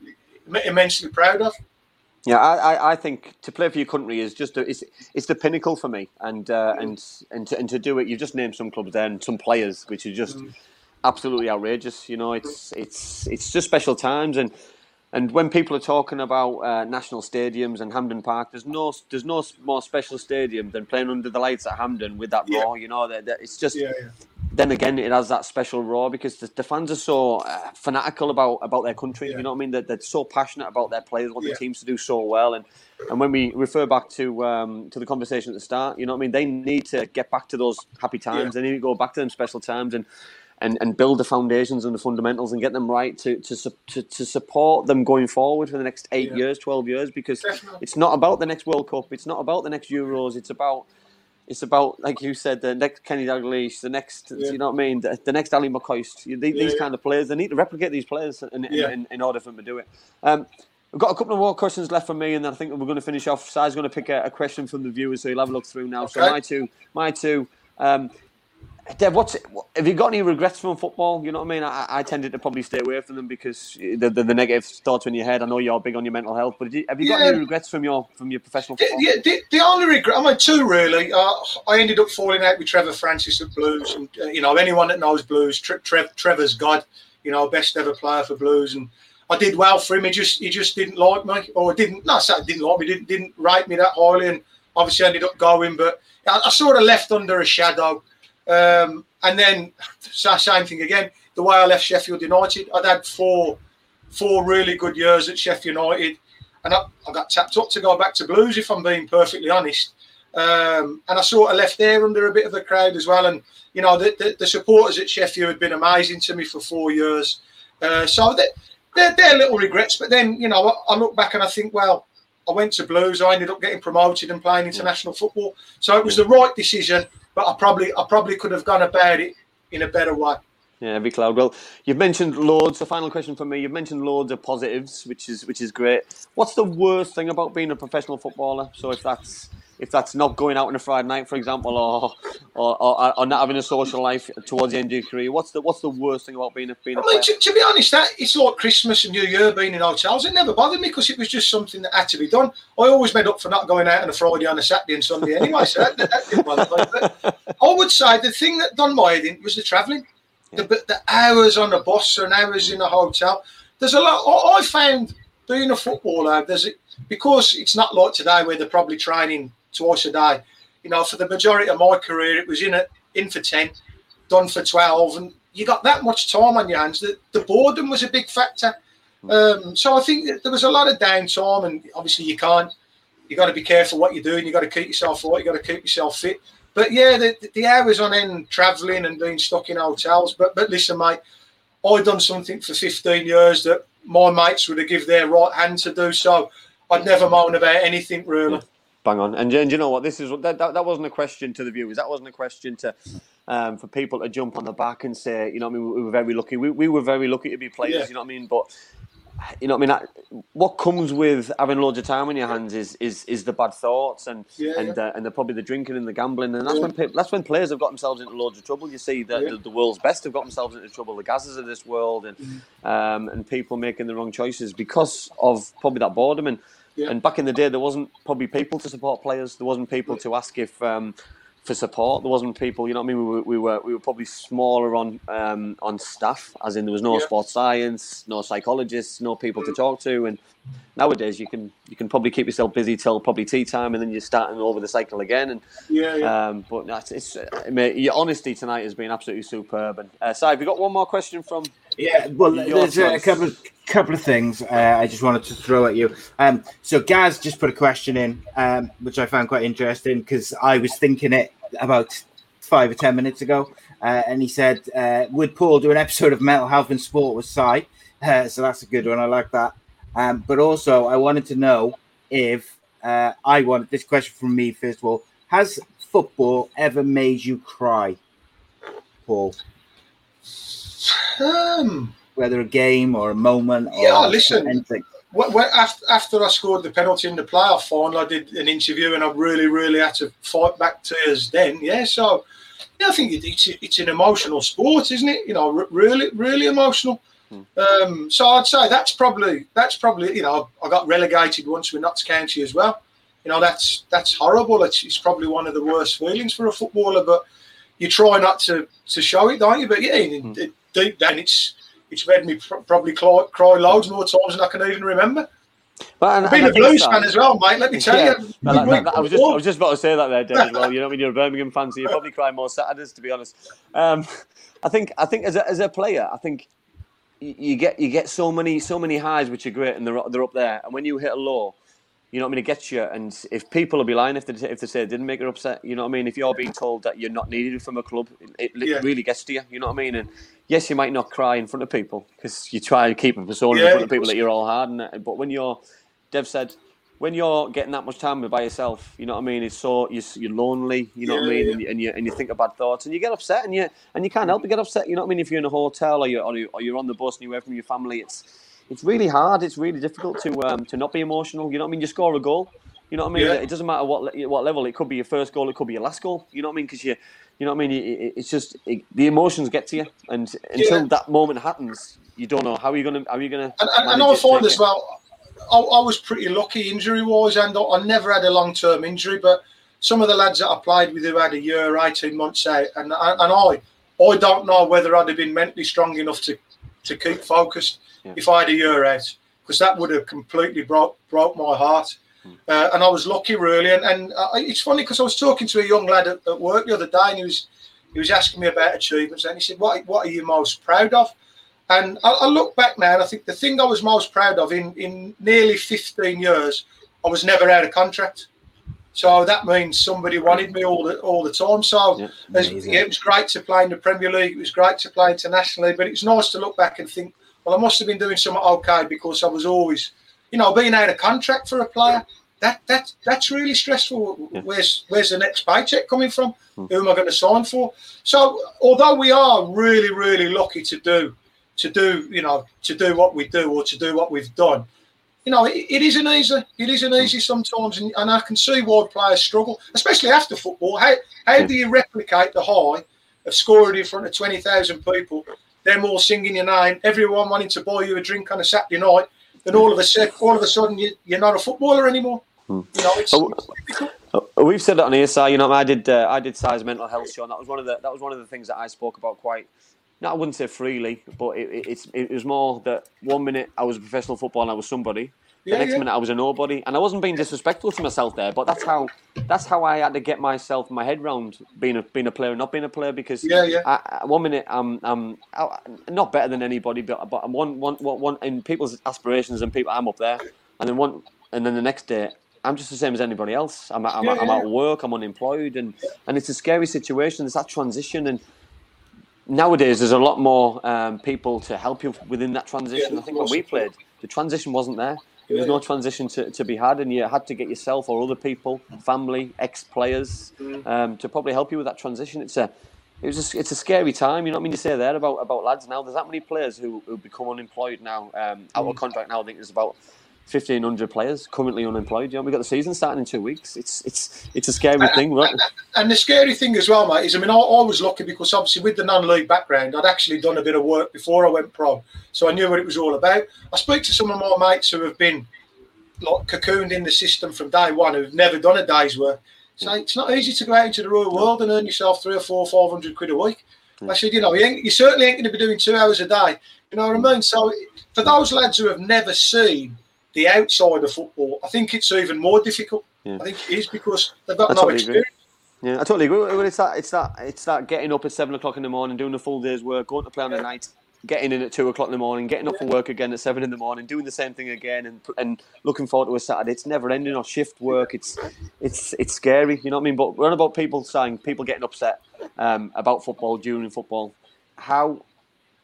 immensely proud of. Yeah, I, I, think to play for your country is just a, it's it's the pinnacle for me, and uh, and and to, and to do it, you've just named some clubs there and some players, which is just absolutely outrageous. You know, it's it's it's just special times, and and when people are talking about uh, national stadiums and Hampden Park, there's no there's no more special stadium than playing under the lights at Hampden with that Yeah. raw. You know, that, that it's just. Yeah, yeah. Then again, it has that special raw because the, the fans are so uh, fanatical about, about their country. You know what I mean? They're, they're so passionate about their players, want Yeah. the teams to do so well. And and when we refer back to um, to the conversation at the start, you know what I mean? They need to get back to those happy times. They need to go back to them special times and. And, and build the foundations and the fundamentals and get them right to, to, to, to support them going forward for the next eight Yeah. years, 12 years, because Definitely. it's not about the next World Cup. It's not about the next Euros. It's about it's about, like you said, the next Kenny Dalglish, the next, Yeah. you know what I mean, the, the next Ally McCoist. These, these yeah. kind of players, they need to replicate these players in, in, in, in order for them to do it. Um, we've got a couple of more questions left for me, and then I think we're going to finish off. Si's going to pick a, a question from the viewers, so you'll have a look through now. So my two, my two. Um, Dev, what's what, have you got any regrets from football? You know what I mean. I, I tended to probably stay away from them because the, the, the negative thoughts in your head. I know you're big on your mental health, but have you, have you got Yeah. any regrets from your from your professional football? yeah, the, the only regret, I mean, two really. Uh, I ended up falling out with Trevor Francis at Blues, and uh, you know, anyone that knows Blues, Tre- Trev, Trevor's God, you know, best ever player for Blues, and I did well for him. He just he just didn't like me, or didn't. No, I said didn't like me. Didn't didn't rate me that highly, and obviously I ended up going. But I, I sort of left under a shadow. Um, and then same thing again. The way I left Sheffield United, I'd had four four really good years at Sheffield United, and I, I got tapped up to go back to Blues. If I'm being perfectly honest, um, and I sort of left there under a bit of a crowd as well. And you know, the, the, the supporters at Sheffield had been amazing to me for four years. Uh, so they, they're, they're little regrets. But then, you know, I, I look back and I think, well, I went to Blues. I ended up getting promoted and playing international football. So it was the right decision. But I probably, I probably could have gone about it in a better way. Yeah, every cloud. Well, you've mentioned loads. The final question for me: You've mentioned loads of positives, which is which is great. What's the worst thing about being a professional footballer? So if that's if that's not going out on a Friday night, for example, or or, or, or not having a social life towards the end of your career, what's the what's the worst thing about being a being a I mean, to, to be honest, that it's like Christmas and New Year being in hotels. It never bothered me because it was just something that had to be done. I always made up for not going out on a Friday, on a Saturday, and Sunday anyway. So that, that, that didn't bother me. But I would say the thing that done my head in was the travelling, the, the hours on the bus and hours in a hotel. There's a lot. I, I found being a footballer, there's a, because it's not like today where they're probably training twice a day. You know, for the majority of my career, it was in a, in for ten, done for twelve, and you got that much time on your hands. The, the boredom was a big factor. Um, so I think there was a lot of downtime, and obviously you can't. You got to be careful what you're doing. You got to keep yourself fit. You got to keep yourself fit. But yeah, the, the hours on end travelling and being stuck in hotels. But but listen, mate, I done something for 15 years that my mates would have give their right hand to do. So I'd never moan about anything really. Bang on. And, and you know what? This is that, that, that wasn't a question to the viewers. That wasn't a question to um, for people to jump on the back and say, you know, what I mean, we were very lucky. We, we were very lucky to be players. Yeah. You know what I mean? But you know what I mean? I- What comes with having loads of time on your hands is is, is the bad thoughts and Yeah, and yeah. Uh, and the, probably the drinking and the gambling, and that's Yeah. when pe- that's when players have got themselves into loads of trouble. You see that Yeah. the, the world's best have got themselves into trouble, the Gazzas of this world, and Mm-hmm. um, and people making the wrong choices because of probably that boredom. And Yeah. and back in the day, there wasn't probably people to support players. There wasn't people to ask if. Um, for support, there wasn't people. You know what I mean? We were, we were we were probably smaller on um, on staff, as in there was no Yeah. sports science, no psychologists, no people to talk to. And nowadays, you can you can probably keep yourself busy till probably tea time, and then you're starting over the cycle again. And Yeah, yeah. um, but no, it's, it's your honesty tonight has been absolutely superb. And uh, Si, have you got one more question from? Yeah, well, Your there's a, a couple of couple of things uh, I just wanted to throw at you. Um, so Gaz just put a question in, um, which I found quite interesting because I was thinking it about five or ten minutes ago, uh, and he said, uh, "Would Paul do an episode of mental health and sport with Si?" Uh, so that's a good one. I like that. Um, but also, I wanted to know if uh, I wanted this question from me first of all: Has football ever made you cry, Paul? Um, Whether a game or a moment or Yeah, listen. anything. wh- wh- after, after I scored the penalty in the playoff final, I did an interview and I really, really had to fight back tears then. Yeah, so yeah, I think it, it's it's an emotional sport, isn't it? You know, re- really, really emotional. Um, so I'd say that's probably that's probably you know I got relegated once with Notts County as well. You know that's that's horrible. It's, it's probably one of the worst feelings for a footballer, but you try not to to show it, don't you? But yeah, it, it, deep down, it's it's made me pr- probably cry, cry loads more times than I can even remember. But, and, I've been and a Blues fan as well, mate. Let me tell Yeah, you. well, that- I was just I was just about to say that there, Dave. As well, you know, when you're a Birmingham fan, so you probably cry more Saturdays, to be honest. Um, I think I think as a, as a player, I think you, you get you get so many so many highs which are great and they're they're up there, and when you hit a low. You know what I mean? It gets you, and if people will be lying if they if they say it didn't make her upset, you know what I mean? If you're being told that you're not needed from a club, it, it Yeah. really gets to you. You know what I mean? And yes, you might not cry in front of people because you try to keep a persona Yeah, in front of of people that you're all hard. And but when you're, Dev said, when you're getting that much time by yourself, you know what I mean. It's so you're, you're lonely, you know what I mean, yeah. and, you, and you and you think about thoughts, and you get upset, and you and you can't help but get upset. You know what I mean? If you're in a hotel or you're or you're on the bus and you're away from your family, it's it's really hard. It's really difficult to um, to not be emotional. You know what I mean? You score a goal. You know what I mean? Yeah. It doesn't matter what what level. It could be your first goal. It could be your last goal. You know what I mean? Because you, you know what I mean. It, it- it's just it, the emotions get to you, and until Yeah. that moment happens, you don't know how are you gonna how are you gonna. And, and, and I find as well, I, I was pretty lucky injury wise, and I, I never had a long term injury. But some of the lads that I played with who had a year, eighteen months out, and and I, I don't know whether I'd have been mentally strong enough to to keep focused Yeah. if I had a year out, because that would have completely broke broke my heart. Hmm. Uh, and I was lucky, really. And, and uh, it's funny because I was talking to a young lad at, at work the other day, and he was he was asking me about achievements, and he said, "What what are you most proud of?" And I, I look back now, and I think the thing I was most proud of in, in nearly 15 years, I was never out of contract. So that means somebody wanted me all the all the time. So Yeah. it was great to play in the Premier League. It was great to play internationally, but it's nice to look back and think, well, I must have been doing something okay because I was always, you know, being out of contract for a player. That that that's really stressful. Where's where's the next paycheck coming from? Hmm. Who am I going to sign for? So although we are really really lucky to do to do you know to do what we do or to do what we've done, you know, it, it isn't easy. It isn't easy sometimes, and, and I can see why players struggle, especially after football. How how do you replicate the high of scoring in front of twenty thousand people, them all singing your name, everyone wanting to buy you a drink on a Saturday night, then all of a sec, all of a sudden you, you're not a footballer anymore. You know, it's, Oh, it's. Uh, We've said that on ESI. You know, I did. Uh, I did Si's mental health show, and that was one of the. That was one of the things that I spoke about quite. No, I wouldn't say freely, but it, it, it's it was more that one minute I was a professional footballer and I was somebody. The Yeah, next yeah. minute I was a nobody, and I wasn't being disrespectful to myself there. But that's how that's how I had to get myself my head round being a being a player, and not being a player. Because Yeah, yeah. I, I- one minute I'm I'm not better than anybody, but but I'm one one one one in people's aspirations and people I'm up there, and then one and then the next day I'm just the same as anybody else. I'm I'm, Yeah, I'm yeah. out of work. I'm unemployed, and and it's a scary situation. There's that transition, and nowadays there's a lot more um, people to help you within that transition. Yeah, I think when we played, the transition wasn't there. There was no transition to, to be had, and you had to get yourself or other people, family, ex players, um, to probably help you with that transition. It's a it was a, it's a scary time. You know what I mean? You say there about about lads now. There's that many players who, who become unemployed now, um, out of contract now. I think there's about. 1500 players currently unemployed. You know, we got the season starting in two weeks. It's it's it's a scary thing, right? And the scary thing as well, mate, is I mean, I, I was lucky because obviously with the non-league background, I'd actually done a bit of work before I went pro, so I knew what it was all about. I speak to some of my mates who have been like cocooned in the system from day one, who've never done a day's work. So it's not easy to go out into the real world and earn yourself three or four, five hundred quid a week. I said, you know, you, you certainly ain't going to be doing two hours a day. You know what I mean? So for those lads who have never seen the outside of football, I think it's even more difficult. Yeah. I think it is because they've got I no totally agree. experience. Yeah, I totally agree. Well, It's that, it's that, it's that getting up at seven o'clock in the morning, doing a full day's work, going to play on the night, getting in at two o'clock in the morning, getting up for work again at seven in the morning, doing the same thing again, and and looking forward to a Saturday. It's never ending or shift work. It's it's it's scary. You know what I mean? But we're on about people saying people getting upset um, about football during football. How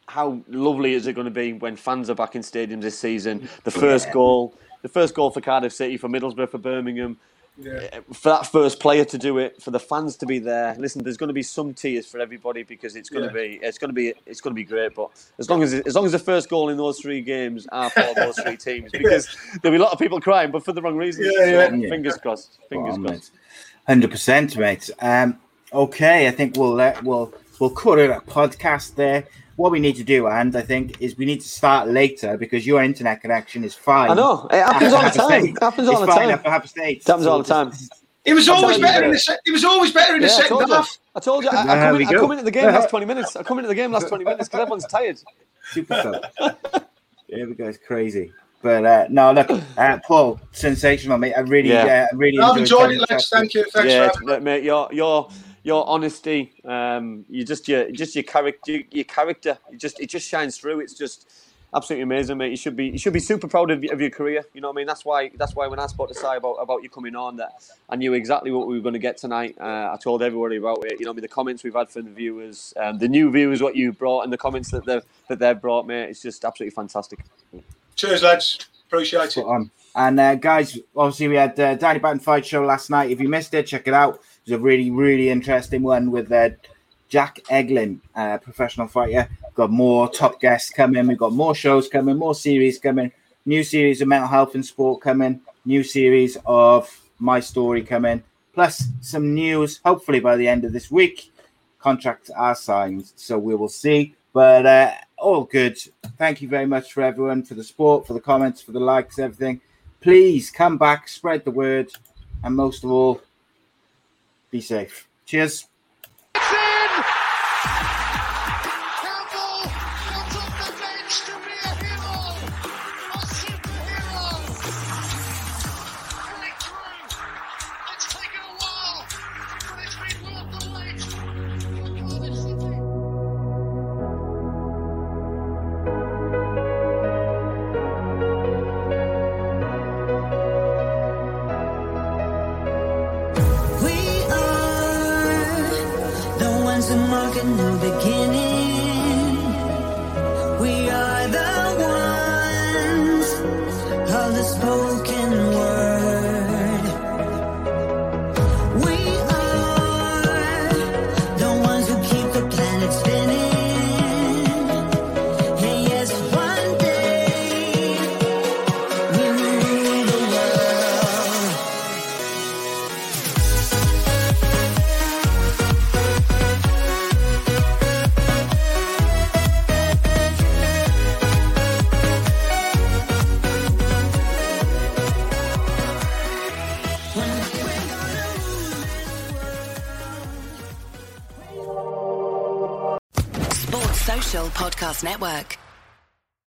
how lovely is it going to be when fans are back in stadiums this season? The first goal, the first goal for Cardiff City, for Middlesbrough, for Birmingham. Yeah. for that first player to do it, for the fans to be there. Listen, there's going to be some tears for everybody because it's going Yeah. to be it's going to be it's going to be great. But as long as as long as the first goal in those three games are for those three teams, because there'll be a lot of people crying, but for the wrong reasons. Yeah, yeah. So, Yeah. Fingers crossed. Fingers Well, crossed. Hundred percent, mate. Um, okay, I think we'll let we'll we'll cut it a podcast there. What we need to do, and I think, is we need to start later because your internet connection is fine. I know it happens all the at Happy time. It happens all the fine time. up at Happy State. It happens all the time. It was always better in the se- It was always better in the Yeah, I second told half. I told you. I, I, come, in, I come into the game last twenty minutes. I come into the game last twenty minutes because everyone's tired. Super stuff. There we go. It's crazy. But uh, no, look, uh, Paul, sensational, mate. I really, Yeah. uh, really I've enjoyed chatting it, lads. to you. Thank you. Thanks yeah, for having me. look, mate, your your your honesty, um, you just your just your character, your character, it just it just shines through. It's just absolutely amazing, mate. You should be you should be super proud of, of your career. You know what I mean? That's why that's why when I spoke to Si about about you coming on, that I knew exactly what we were going to get tonight. Uh, I told everybody about it. You know, what I mean, the comments we've had from the viewers, um, the new viewers, what you brought, and the comments that they've that they've brought, mate. It's just absolutely fantastic. Cheers, lads. Appreciate it. And uh, guys, obviously we had uh, Danny Batten Fight Show last night. If you missed it, check it out. Was a really, really interesting one with uh, Jack Eglin, uh, professional fighter. Got more top guests coming. We've got more shows coming, more series coming. New series of mental health and sport coming. New series of my story coming. Plus some news. Hopefully by the end of this week, contracts are signed. So we will see. But uh, all good. Thank you very much for everyone for the support, for the comments, for the likes, everything. Please come back, spread the word, and most of all, be safe. Cheers. Network.